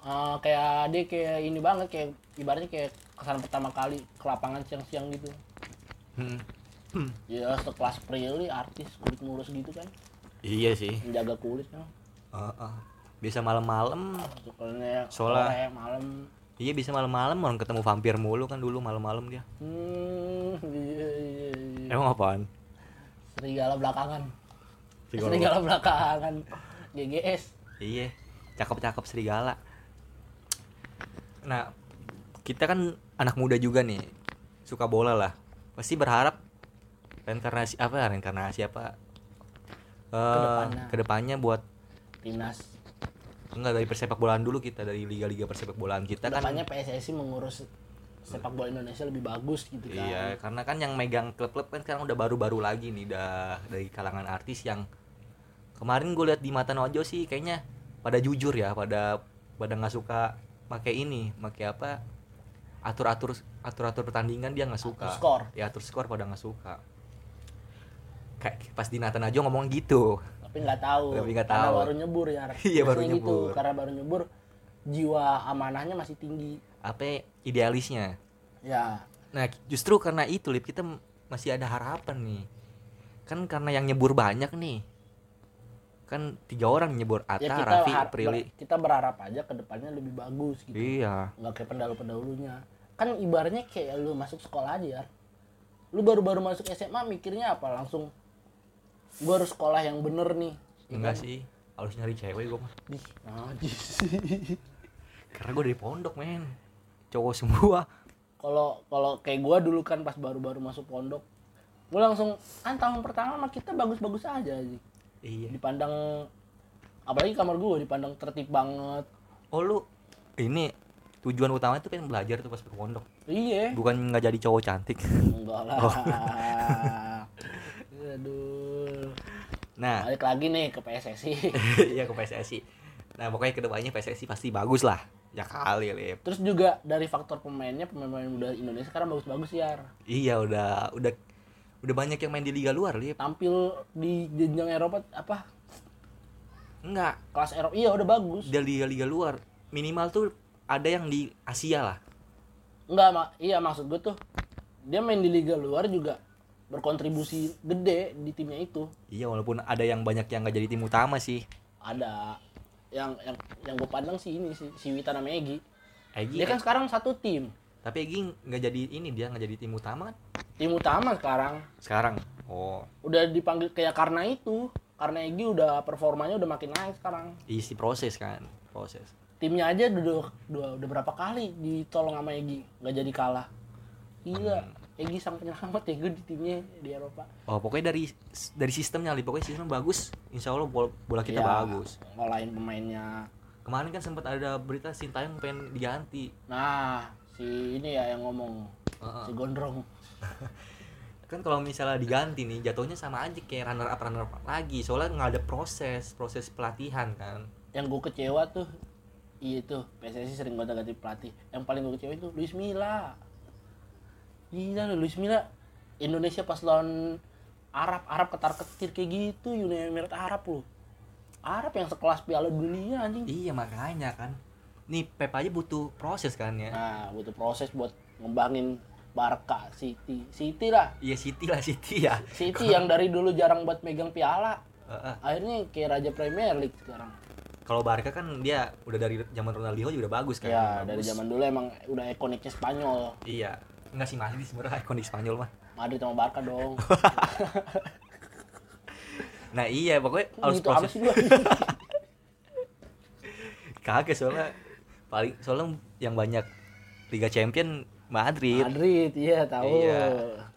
Eh, kayak dia kayak ini banget kayak ibaratnya kayak kesan pertama kali ke lapangan siang-siang gitu Hmm. *clears throat* ya sekelas Prilly artis kulit mulus gitu kan Iya sih. menjaga kulit kan Heeh. Bisa malam-malam. Soalnya malam Iya bisa malam-malam orang ketemu vampir mulu kan dulu malam-malam dia. hmm iya iya iya Emang apaan? serigala belakangan Serigala. serigala belakangan GGS Iya. Cakep-cakep serigala. Nah, kita kan anak muda juga nih, suka bola lah. Pasti berharap reinkarnasi apa? Reinkarnasi apa? Eh, Ke depannya. ke depannya buat timnas enggak dari persepak bolaan dulu kita dari liga-liga persepak bolaan kita kan. ke depannya PSSI mengurus sepak bola Indonesia lebih bagus gitu kan Iya, karena kan yang megang klub-klub kan sekarang udah baru-baru lagi nih, udah dari kalangan artis yang kemarin gue lihat di mata Nojo sih kayaknya pada jujur ya, pada pada nggak suka pakai ini, pakai apa? Atur-atur atur-atur pertandingan dia nggak suka. Atur skor. Ya atur skor pada nggak suka. Kayak pas di Nathan Najo ngomong gitu. tapi nggak tahu Tapi nggak karena tahu. baru nyebur ya *laughs* Iya, baru gitu nyebur. karena baru nyebur jiwa amanahnya masih tinggi Apa idealisnya? ya Nah, justru karena itu Lip kita masih ada harapan nih. Kan karena yang nyebur banyak nih. Kan tiga orang nyebur Ata, ya kita Raffi, Prilly. ber- kita berharap aja ke depannya lebih bagus gitu Iya. nggak kayak pendahulu pendahulunya kan ibaratnya kayak lu masuk sekolah aja ya lu baru-baru masuk SMA mikirnya apa langsung gua harus sekolah yang bener nih Ya Enggak kan? sih. Harus nyari cewek gue mah. Ih, najis. *laughs* Karena gue dari pondok, men. Cowok semua. kalau kalau kayak gua dulu kan pas baru-baru masuk pondok gua langsung kan tahun pertama mah kita bagus-bagus aja sih Iya. dipandang apalagi kamar gua dipandang tertib banget Oh, lu ini tujuan utama itu kan belajar tuh pas ke pondok. iya Bukan nggak jadi cowok cantik. enggak lah *laughs* Oh. aduh Nah, balik lagi nih ke PSSI *laughs* iya ke PSSI. Nah, pokoknya ke depannya PSSI pasti bagus lah. Ya kali, Lip. terus juga dari faktor pemainnya pemain-pemain muda Indonesia sekarang bagus-bagus ya Iya, udah udah udah banyak yang main di liga luar, Lip. tampil di jenjang Eropa apa Enggak, kelas Eropa iya udah bagus di liga-liga luar minimal tuh ada yang di Asia lah. Enggak, mak iya maksud gue tuh dia main di liga luar juga berkontribusi gede di timnya itu. Iya, walaupun ada yang banyak yang nggak jadi tim utama sih. Ada yang yang yang gue pandang sih ini sih si Wita namanya Egi. Egi, Dia kan sekarang satu tim. tapi Egi nggak jadi ini dia nggak jadi tim utama kan Tim utama sekarang sekarang. Oh, udah dipanggil kayak karena itu. Karena Egi udah performanya udah makin naik sekarang. isi proses kan, proses. Timnya aja udah udah, udah berapa kali ditolong sama Egi nggak jadi kalah. Gila, Egi sang penyelamat ya *laughs* gue di timnya di Eropa. Oh, pokoknya dari dari sistemnya, Li. pokoknya sistem bagus. Insya Allah bola, bola kita Iya, bagus. Ngolahin pemainnya. Kemarin kan sempat ada berita Sintayong pengen diganti. Nah, si ini ya yang ngomong Heeh. si Gondrong. *laughs* Kan kalau misalnya diganti nih, jatuhnya sama aja kayak runner up runner up lagi. Soalnya nggak ada proses, proses pelatihan kan. Yang gue kecewa tuh iya tuh PSSI sering gonta-ganti pelatih. Yang paling gue kecewa itu Luis Milla. Gila lu Luis Milla Indonesia pas lawan Arab, Arab ketar-ketir kayak gitu, Uni Emirat Arab lu. Arab yang sekelas Piala Dunia anjing. Iya makanya kan. Nih Pep aja butuh proses kan ya. Nah, butuh proses buat ngembangin Barca, City. City lah. Iya City lah City ya. City yang dari dulu jarang buat megang piala. Heeh. Akhirnya kayak Raja Premier League sekarang. Kalau Barca kan dia udah dari zaman Ronaldinho juga udah bagus kan. Ya, Bagus. dari zaman dulu emang udah ikoniknya Spanyol. Iya. Enggak sih sih sebenarnya ikonik Spanyol mah. Madrid sama Barca dong. *laughs* Nah iya pokoknya harus gitu proses *laughs* kagak soalnya paling soalnya yang banyak Liga Champion Madrid. Madrid, iya tahu. Iya.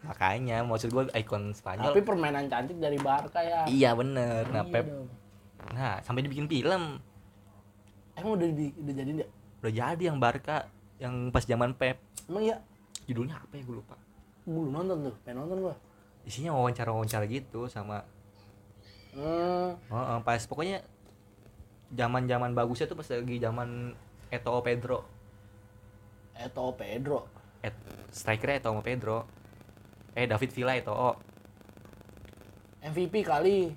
Makanya maksud gue ikon Spanyol. Tapi permainan cantik dari Barca ya. iya bener. Nah Iya Pep, dong. nah sampai dibikin film Emang udah di, udah jadi enggak? udah jadi yang Barca yang pas zaman Pep. Emang iya? Judulnya apa ya gue lupa. Gue belum nonton tuh, pengen nonton gua. Isinya wawancara-wawancara gitu sama Hmm, Oh, oh, pas pokoknya zaman-zaman bagusnya tuh pas lagi zaman Eto'o Pedro. Eto Pedro. Et, strikernya Eto'o sama Pedro. Eh David Villa Eto'o. MVP kali.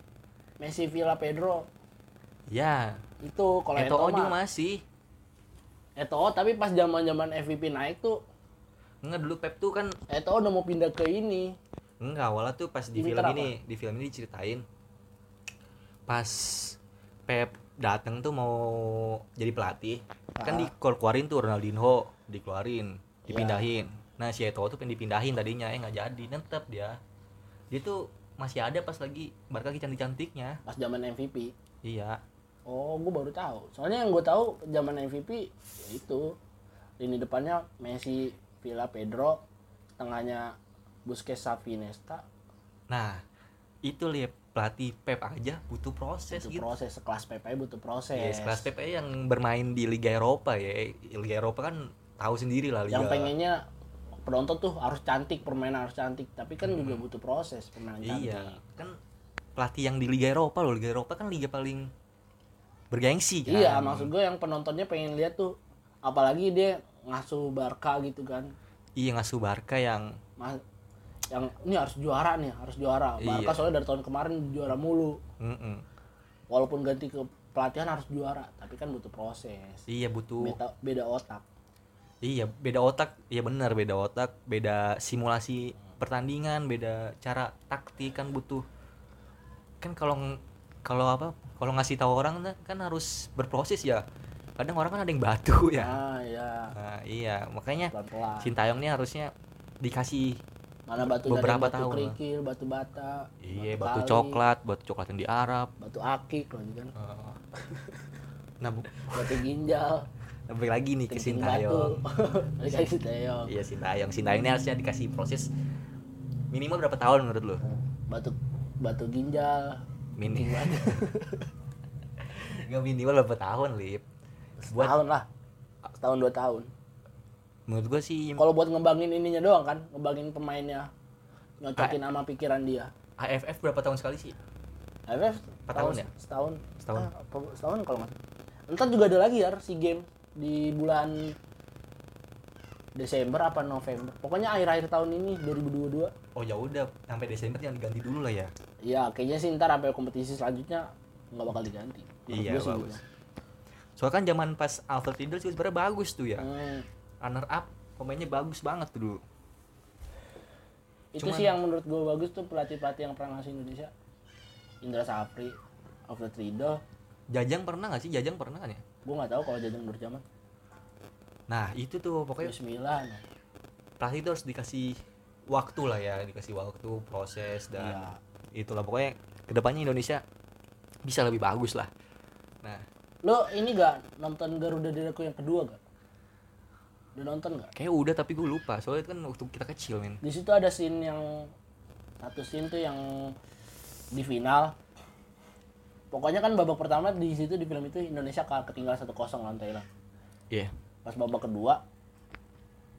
Messi Villa Pedro. Ya, Itu kalau Eto Eto'o juga masih. Eto tapi pas zaman-zaman MVP naik tuh Enggak dulu Pep tuh kan Eto udah mau pindah ke ini. enggak awalnya tuh pas di film ini, di film ini diceritain pas Pep datang tuh mau jadi pelatih. Kan Ah. dikeluarin tuh Ronaldinho, dikeluarin, dipindahin. Nah, si Eto'o tuh pengen dipindahin tadinya, eh nggak jadi, tetap dia. Dia tuh masih ada pas lagi Barca lagi cantik-cantiknya. Pas zaman MVP. Iya. Oh, gue baru tahu. Soalnya yang gue tahu zaman MVP ya itu lini depannya Messi Villa Pedro tengahnya Busquets Xavi Nesta nah itu lihat pelatih Pep aja butuh proses butuh gitu. proses sekelas PP butuh proses. Yes, kelas Pep aja yang bermain di Liga Eropa ya. Liga Eropa kan tahu sendiri lah Liga yang pengennya penonton tuh harus cantik permainan harus cantik. Tapi kan juga butuh proses permainan cantik. iya kan pelatih yang di Liga Eropa loh. Liga Eropa kan liga paling bergengsi kan. Iya maksud gue yang penontonnya pengen lihat tuh apalagi dia ngasuh Barca gitu kan. Iya ngasuh Barca yang Mas, yang ini harus juara nih harus juara. Barca Iya. soalnya dari tahun kemarin juara mulu. Mm-mm. walaupun ganti ke pelatihan harus juara tapi kan butuh proses. Iya butuh beda beda otak. Iya beda otak iya benar beda otak beda simulasi pertandingan beda cara taktik kan butuh. Kan kalau kalau apa kalau ngasih tahu orang kan harus berproses ya kadang orang kan ada yang batu ya. Ah ya nah, iya makanya Sintayong ini harusnya dikasih mana batu beberapa batu tahun. kerikil batu bata iya batu batu coklat batu coklat yang di Arab batu akik lagi kan. Eh, *laughs* nah bu- batu ginjal. Balik lagi nih ke Sintayong. batu. *laughs* Balik lagi Sintayong. Iya Sintayong. Sintayong ini harusnya dikasih proses minimal berapa tahun menurut lo batu batu ginjal. Mini- kencing batu nggak minimal berapa tahun lip buat setahun lah. Setahun dua tahun. Menurut gue sih kalau buat ngembangin ininya doang kan ngembangin pemainnya nyocokin sama pikiran dia. AFF berapa tahun sekali sih? AFF Empat tahun ya? setahun. Setahun. Ah, setahun kalau nggak salah. ntar juga ada lagi ya si game di bulan Desember apa November. Pokoknya akhir-akhir tahun ini 2022 oh ya udah. Sampai Desember jangan diganti dulu lah ya. Ya kayaknya sih ntar sampai kompetisi selanjutnya nggak bakal diganti. Menurut Iya, gua bagus. gitu. Soalnya kan zaman pas Alfred Riedel juga sebenarnya bagus tuh ya. Hmm, runner up pemainnya bagus banget tuh dulu. Itu Cuman- sih yang menurut gue bagus tuh pelatih pelatih yang pernah ngasih Indonesia. Indra Safri Alfred Riedel. Jajang pernah nggak sih? Jajang pernah kan ya? Gue nggak tahu kalau Jajang Nurjaman nah itu tuh pokoknya Luis Milan pelatih itu harus dikasih waktu lah ya dikasih waktu proses dan Iya. itulah. Pokoknya ke depannya Indonesia bisa lebih bagus lah. Nah lo ini gak nonton Garuda Diraku yang kedua gak? Udah nonton gak? Kayak udah tapi gue lupa. Soalnya itu kan waktu kita kecil men. Di situ ada scene yang satu scene tuh yang di final. Pokoknya kan babak pertama di situ di film itu Indonesia kalah ketinggalan 1-0 lawan Thailand. Iya. Pas babak kedua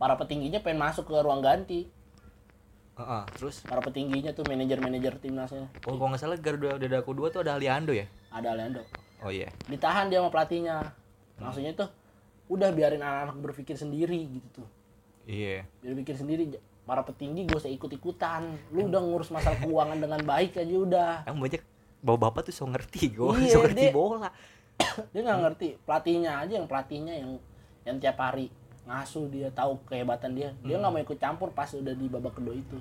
para petingginya pengen masuk ke ruang ganti. Heeh, terus? Para petingginya tuh manajer-manajer timnasnya. Oh kalau nggak salah Garuda Dadaku 2 tuh ada Aliando ya? Ada Leandro oh iya. Ditahan dia sama pelatihnya. Maksudnya tuh udah biarin anak-anak berpikir sendiri gitu tuh. Iya. Biar bikin sendiri para petinggi gue usah ikut ikutan lu udah ngurus masalah keuangan dengan baik aja udah. Yang banyak bapak bapak tuh so ngerti gue Iya, so ngerti dia- bola. *coughs* Dia nggak ngerti pelatihnya aja yang pelatihnya yang yang tiap hari ngasuh dia tahu kehebatan dia. Dia nggak mau ikut campur pas udah di babak kedua itu.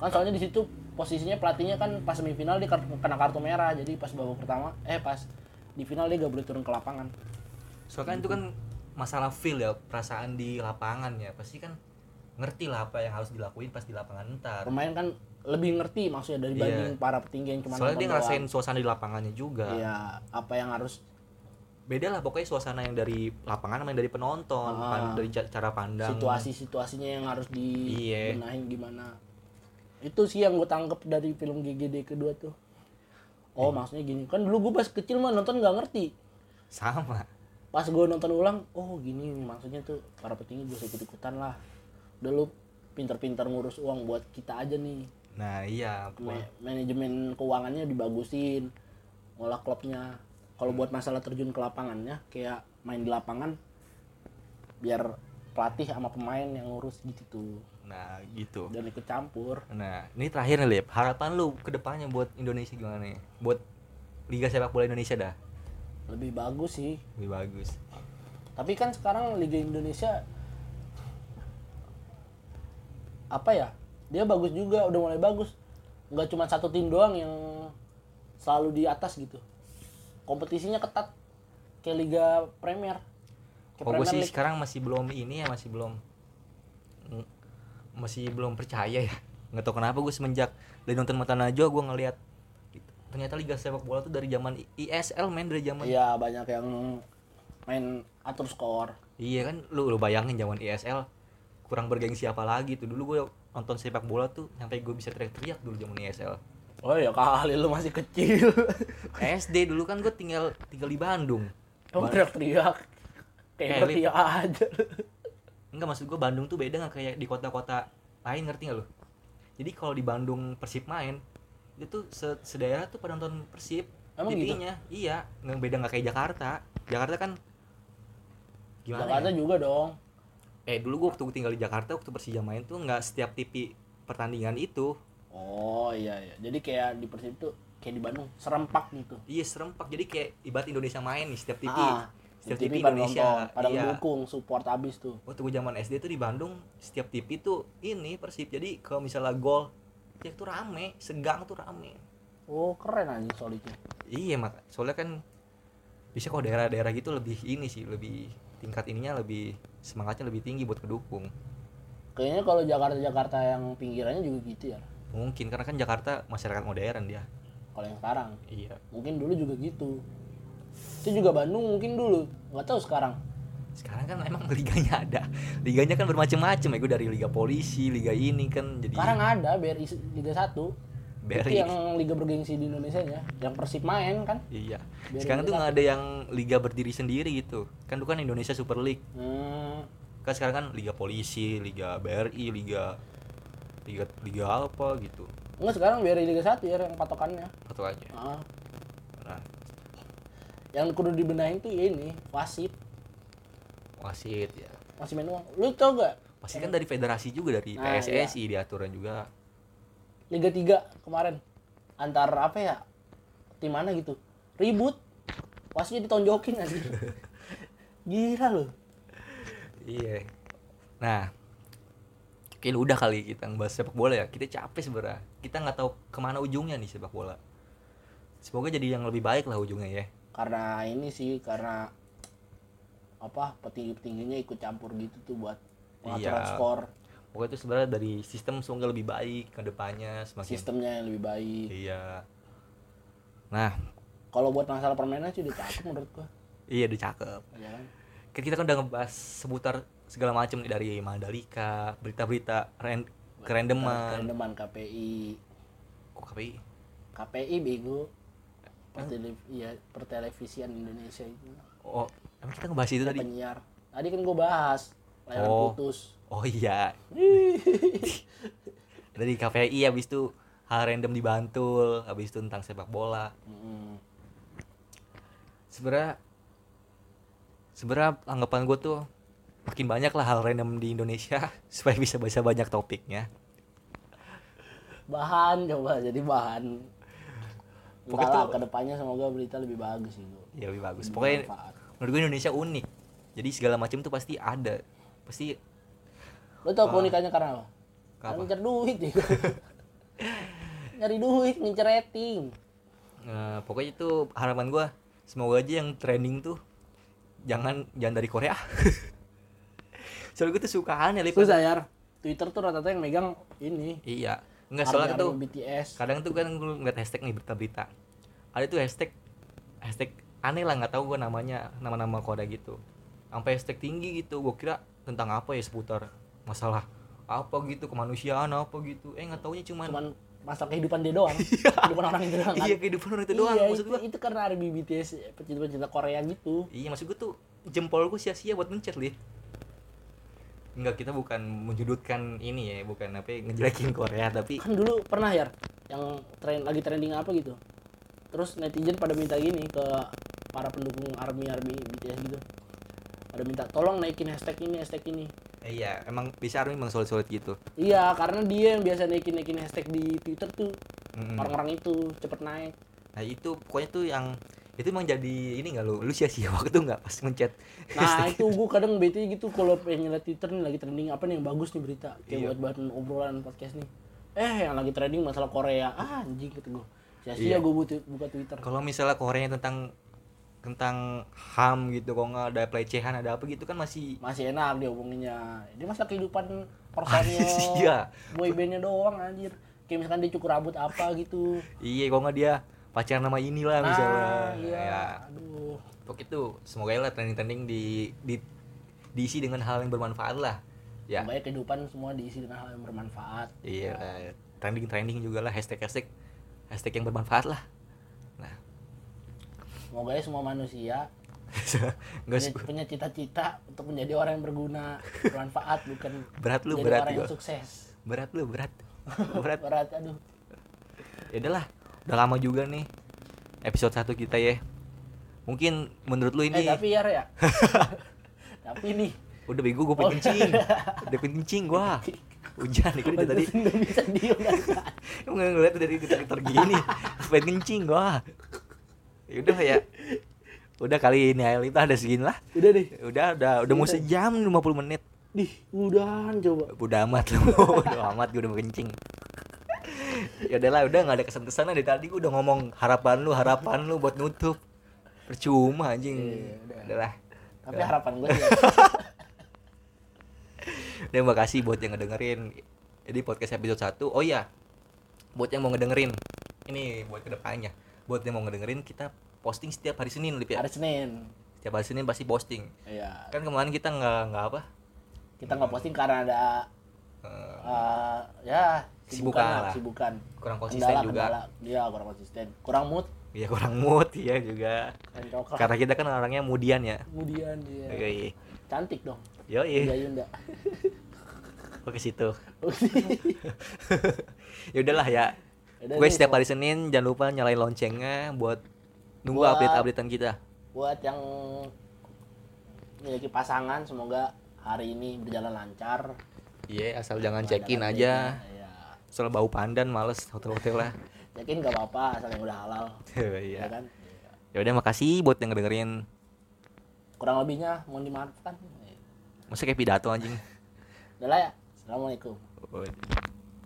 Kan soalnya di situ posisinya pelatihnya kan pas semifinal dia kena kartu merah. Jadi pas babak pertama eh pas di final dia gak boleh turun ke lapangan soalnya kan itu kan masalah feel ya perasaan di lapangan ya pasti kan ngerti lah apa yang harus dilakuin pas di lapangan ntar pemain kan lebih ngerti maksudnya dari banding Iya. para petinggi yang cuma soalnya dia ngerasain doang. suasana di lapangannya juga iya apa yang harus beda lah pokoknya suasana yang dari lapangan sama yang dari penonton Ah. pan- dari ca- cara pandang situasi-situasinya yang harus Iya. dibenahin gimana itu sih yang gue tangkep dari film GGD kedua tuh oh Iya. maksudnya gini kan dulu gue pas kecil mah nonton nggak ngerti. Sama. Pas gue nonton ulang oh gini maksudnya tuh para petinggi gue ikut ikutan lah. Udah lu pinter-pinter ngurus uang buat kita aja nih. Nah iya Ma- manajemen keuangannya dibagusin ngolah klubnya. Kalau buat masalah terjun ke lapangannya kayak main di lapangan biar pelatih sama pemain yang ngurus gitu. tuh nah gitu. Dan ikut campur. Nah ini terakhir nih Lip. Harapan lu ke depannya buat Indonesia gimana nih? Buat Liga Sepak Bola Indonesia dah? Lebih bagus sih. Lebih bagus. Tapi kan sekarang Liga Indonesia apa ya? Dia bagus juga udah mulai bagus. Nggak cuma satu tim doang yang selalu di atas gitu. Kompetisinya ketat. Kayak Liga Premier. Kayak sih League. sekarang masih belum ini ya masih belum masih belum percaya ya nggak tahu kenapa gue semenjak dari nonton mata najwa gue ngelihat gitu. ternyata liga sepak bola tuh dari zaman ISL main dari zaman Iya banyak yang main atur skor Iya kan lu lu bayangin zaman ISL kurang bergengsi apa lagi tuh dulu gue nonton sepak bola tuh sampai gue bisa teriak-teriak dulu zaman ISL Oh ya kali lu masih kecil. *laughs* SD dulu kan gue tinggal tinggal di Bandung Kamu teriak-teriak. Kayak Eh, ngerti aja. Enggak maksud gue Bandung tuh beda nggak kayak di kota-kota lain ngerti nggak lu jadi kalau di Bandung Persib main itu tuh se sedaerah tuh pada nonton Persib Emang gitu? Iya nggak beda nggak kayak Jakarta Jakarta kan gimana Jakarta ya? juga dong. eh dulu gue waktu gua tinggal di Jakarta waktu Persija main tuh nggak setiap TV pertandingan itu Oh iya iya. Jadi kayak di Persib tuh kayak di Bandung serempak gitu. iya serempak jadi kayak ibarat Indonesia main nih setiap TV Ah, setiap TV, pada Indonesia nonton, pada iya. mendukung, support abis tuh. waktu gue zaman SD tuh di Bandung setiap TV tuh ini Persib jadi kalau misalnya gol ya tuh rame segang tuh rame Oh keren aja solidnya. iya mak soalnya kan bisa kok daerah-daerah gitu lebih ini sih lebih tingkat ininya lebih semangatnya lebih tinggi buat kedukung Kayaknya kalau Jakarta Jakarta yang pinggirannya juga gitu ya. mungkin karena kan Jakarta masyarakat modern dia Kalau yang sekarang, iya mungkin dulu juga gitu. Itu juga Bandung mungkin dulu, nggak tahu sekarang. sekarang kan emang liganya ada. Liganya kan bermacam-macam ya. Gue dari liga polisi liga ini kan jadi Sekarang ada BRI Liga 1 BRI. Itu yang liga bergengsi di Indonesia nya, yang Persib main kan. iya. BRI sekarang tuh nggak ada yang liga berdiri sendiri gitu. Kan itu kan Indonesia Super League. Hmm, kan sekarang kan liga polisi liga BRI liga liga liga apa gitu. Enggak sekarang BRI Liga 1 ya yang patokannya. satu aja Ah, nah yang kudu dibenahin tuh ya ini, wasit. wasit ya Masih main uang. Lu tau gak? wasit kan dari federasi juga dari Nah, PSSI diaturan juga Liga 3 kemarin antar apa ya? Tim mana gitu. Ribut. Wasitnya ditonjokin aja. *laughs* Gila loh. iya nah Oke, udah kali kita ngebahas sepak bola ya. Kita capek sebenarnya. Kita nggak tahu ke mana ujungnya nih sepak bola. Semoga jadi yang lebih baik lah ujungnya ya. Karena ini sih karena apa petinggi-petingginya ikut campur gitu tuh buat pengaturan Iya. skor, Pokoknya itu sebenarnya dari sistem semoga lebih baik ke depannya semakin. sistemnya yang lebih baik. Iya. Nah, Kalau buat masalah permainan sih udah cakep menurut gua. iya udah cakep. Ya kan? Kan kita kan udah ngebahas seputar segala macam nih dari Mandalika, berita-berita ren- kerendeman. Kerendeman KPI. Kok KPI? KPI bego. Pertele- iya, pertelevisian Indonesia itu. Oh, emang kita ngebahas itu tadi? Penyiar. Tadi kan gua bahas layanan Oh. putus. Oh iya. *laughs* Dari KPI habis itu hal random di Bantul, habis itu tentang sepak bola. Mm. Sebenarnya sebenarnya anggapan gue tuh makin banyak lah hal random di Indonesia *laughs* supaya bisa baca banyak topiknya. Bahan coba jadi bahan. Pokoknya tuh- ke depannya semoga berita lebih bagus gitu. Ya lebih bagus. Pokoknya bermanfaat. menurut gue Indonesia unik. Jadi segala macam tuh pasti ada. Pasti Lo tau keunikannya karena apa? Karena ngincer duit ya. *laughs* Nyari duit, ngincer rating. eh, pokoknya itu harapan gue semoga aja yang trending tuh jangan jangan dari Korea. *laughs* Soalnya gue tuh suka aneh. Susah ya. Twitter tuh rata-rata yang megang ini. Iya. Enggak soalnya tuh BTS. kadang tuh kan gue ngeliat hashtag nih berita-berita ada tuh hashtag hashtag aneh lah nggak tahu gue namanya nama-nama Korea gitu sampai hashtag tinggi gitu gue kira tentang apa ya seputar masalah apa gitu kemanusiaan apa gitu eh nggak taunya cuman, Cuman masalah kehidupan dia doang. *laughs* kehidupan orang itu doang. kan? iya kehidupan orang itu doang Iya, maksud itu, gue itu karena Army BTS pecinta-pecinta Korea gitu. iya maksud gue tuh jempol gue sia-sia buat mencet lih Enggak, kita bukan menjudutkan ini ya, bukan apa ya, ngejelekin Korea, tapi Kan dulu pernah ya yang tren lagi trending apa gitu. Terus netizen pada minta gini ke para pendukung Army Army BTS gitu. Pada minta tolong naikin hashtag ini, hashtag ini. eh, iya, emang bisa Army emang solid-solid gitu. Iya, karena dia yang biasa naikin naikin hashtag di Twitter tuh orang-orang itu cepet naik. Nah itu pokoknya tuh yang itu emang jadi ini nggak lu lu sia-sia waktu nggak pas mencet Nah *laughs* itu gue kadang bete gitu kalau pengen ngeliat Twitter nih lagi trending apa nih yang bagus nih berita kayak Iya. buat bahan obrolan podcast nih. Eh yang lagi trending masalah Korea, ah, anjing gitu gue. Sia-sia Iya. gue buka, buka Twitter. kalau misalnya Korea tentang tentang ham gitu kok nggak ada pelecehan ada apa gitu kan masih Masih enak dia omonginnya. Ini masalah kehidupan *laughs* personil Iya. boybandnya doang anjir. Kayak misalkan dia cukur rambut apa gitu. iya kok nggak dia pacaran nama inilah misalnya Nah, iya. ya Aduh. pokoknya itu semoga lah trending-trending di di diisi dengan hal yang bermanfaat lah ya Pokoknya kehidupan semua diisi dengan hal yang bermanfaat. iya trending trending juga lah hashtag hashtag hashtag yang bermanfaat lah nah Semoga ya semua manusia *laughs* punya, cita-cita untuk menjadi orang yang berguna, bermanfaat, bukan berat lu menjadi berat orang yang sukses. berat lu berat *laughs* berat Berat, aduh. ya udahlah udah lama juga nih episode satu kita ya. Mungkin menurut lu Eh ini tapi ya ya. *laughs* tapi nih. Udah bego gue Oh. pengen kencing. *laughs* Udah pengen kencing gua. Hujan nih dari tadi. Nggak bisa diem. *laughs* Emang nggak ngeliat dari gitar gini. Pengen kencing gua. Ya udah ya. Udah kali ini aja kita ada segini lah. Udah deh. udah udah udah mau Udah. sejam 50 menit. Dih, udahan coba. udah amat lu udah amat gue udah mau kencing ya udahlah udah nggak ada kesan-kesan dari tadi. Gue udah ngomong harapan lu harapan lu buat nutup. Percuma anjing. Iya, udah. udahlah Tapi harapan gue ya. dan *laughs* makasih buat yang ngedengerin. Jadi podcast episode 1 oh iya buat yang mau ngedengerin ini buat ke depannya. Buat yang mau ngedengerin kita posting setiap hari Senin Lip, ya? Hari Senin. setiap hari Senin pasti posting. Iya. kan kemarin kita nggak nggak apa? Kita nggak posting karena ada eh, ya Kesibukan sibukan lah, lah. sibukan. kurang konsisten Kendala, juga kendala. Iya, kurang konsisten. Kurang mood Iya kurang mood ya juga karena kita kan orangnya mudian ya Kemudian dia Oke, cantik dong. yo Iya, iya, Yunda. oke situ. ya udahlah ya. Gue setiap hari Senin jangan lupa nyalain loncengnya buat nunggu Buat- update-updatean kita. buat yang memiliki pasangan semoga hari ini berjalan lancar. Iya, asal jangan check-in update-nya. aja. Iya. Soal bau pandan males hotel-hotel lah. Check-in gak apa-apa asal yang udah halal. *laughs* Ya Iya. kan? Ya udah makasih buat yang ngedengerin. Kurang lebihnya mohon dimaafkan. Masa kayak pidato anjing. *laughs* Udah lah ya. Assalamualaikum. Oh.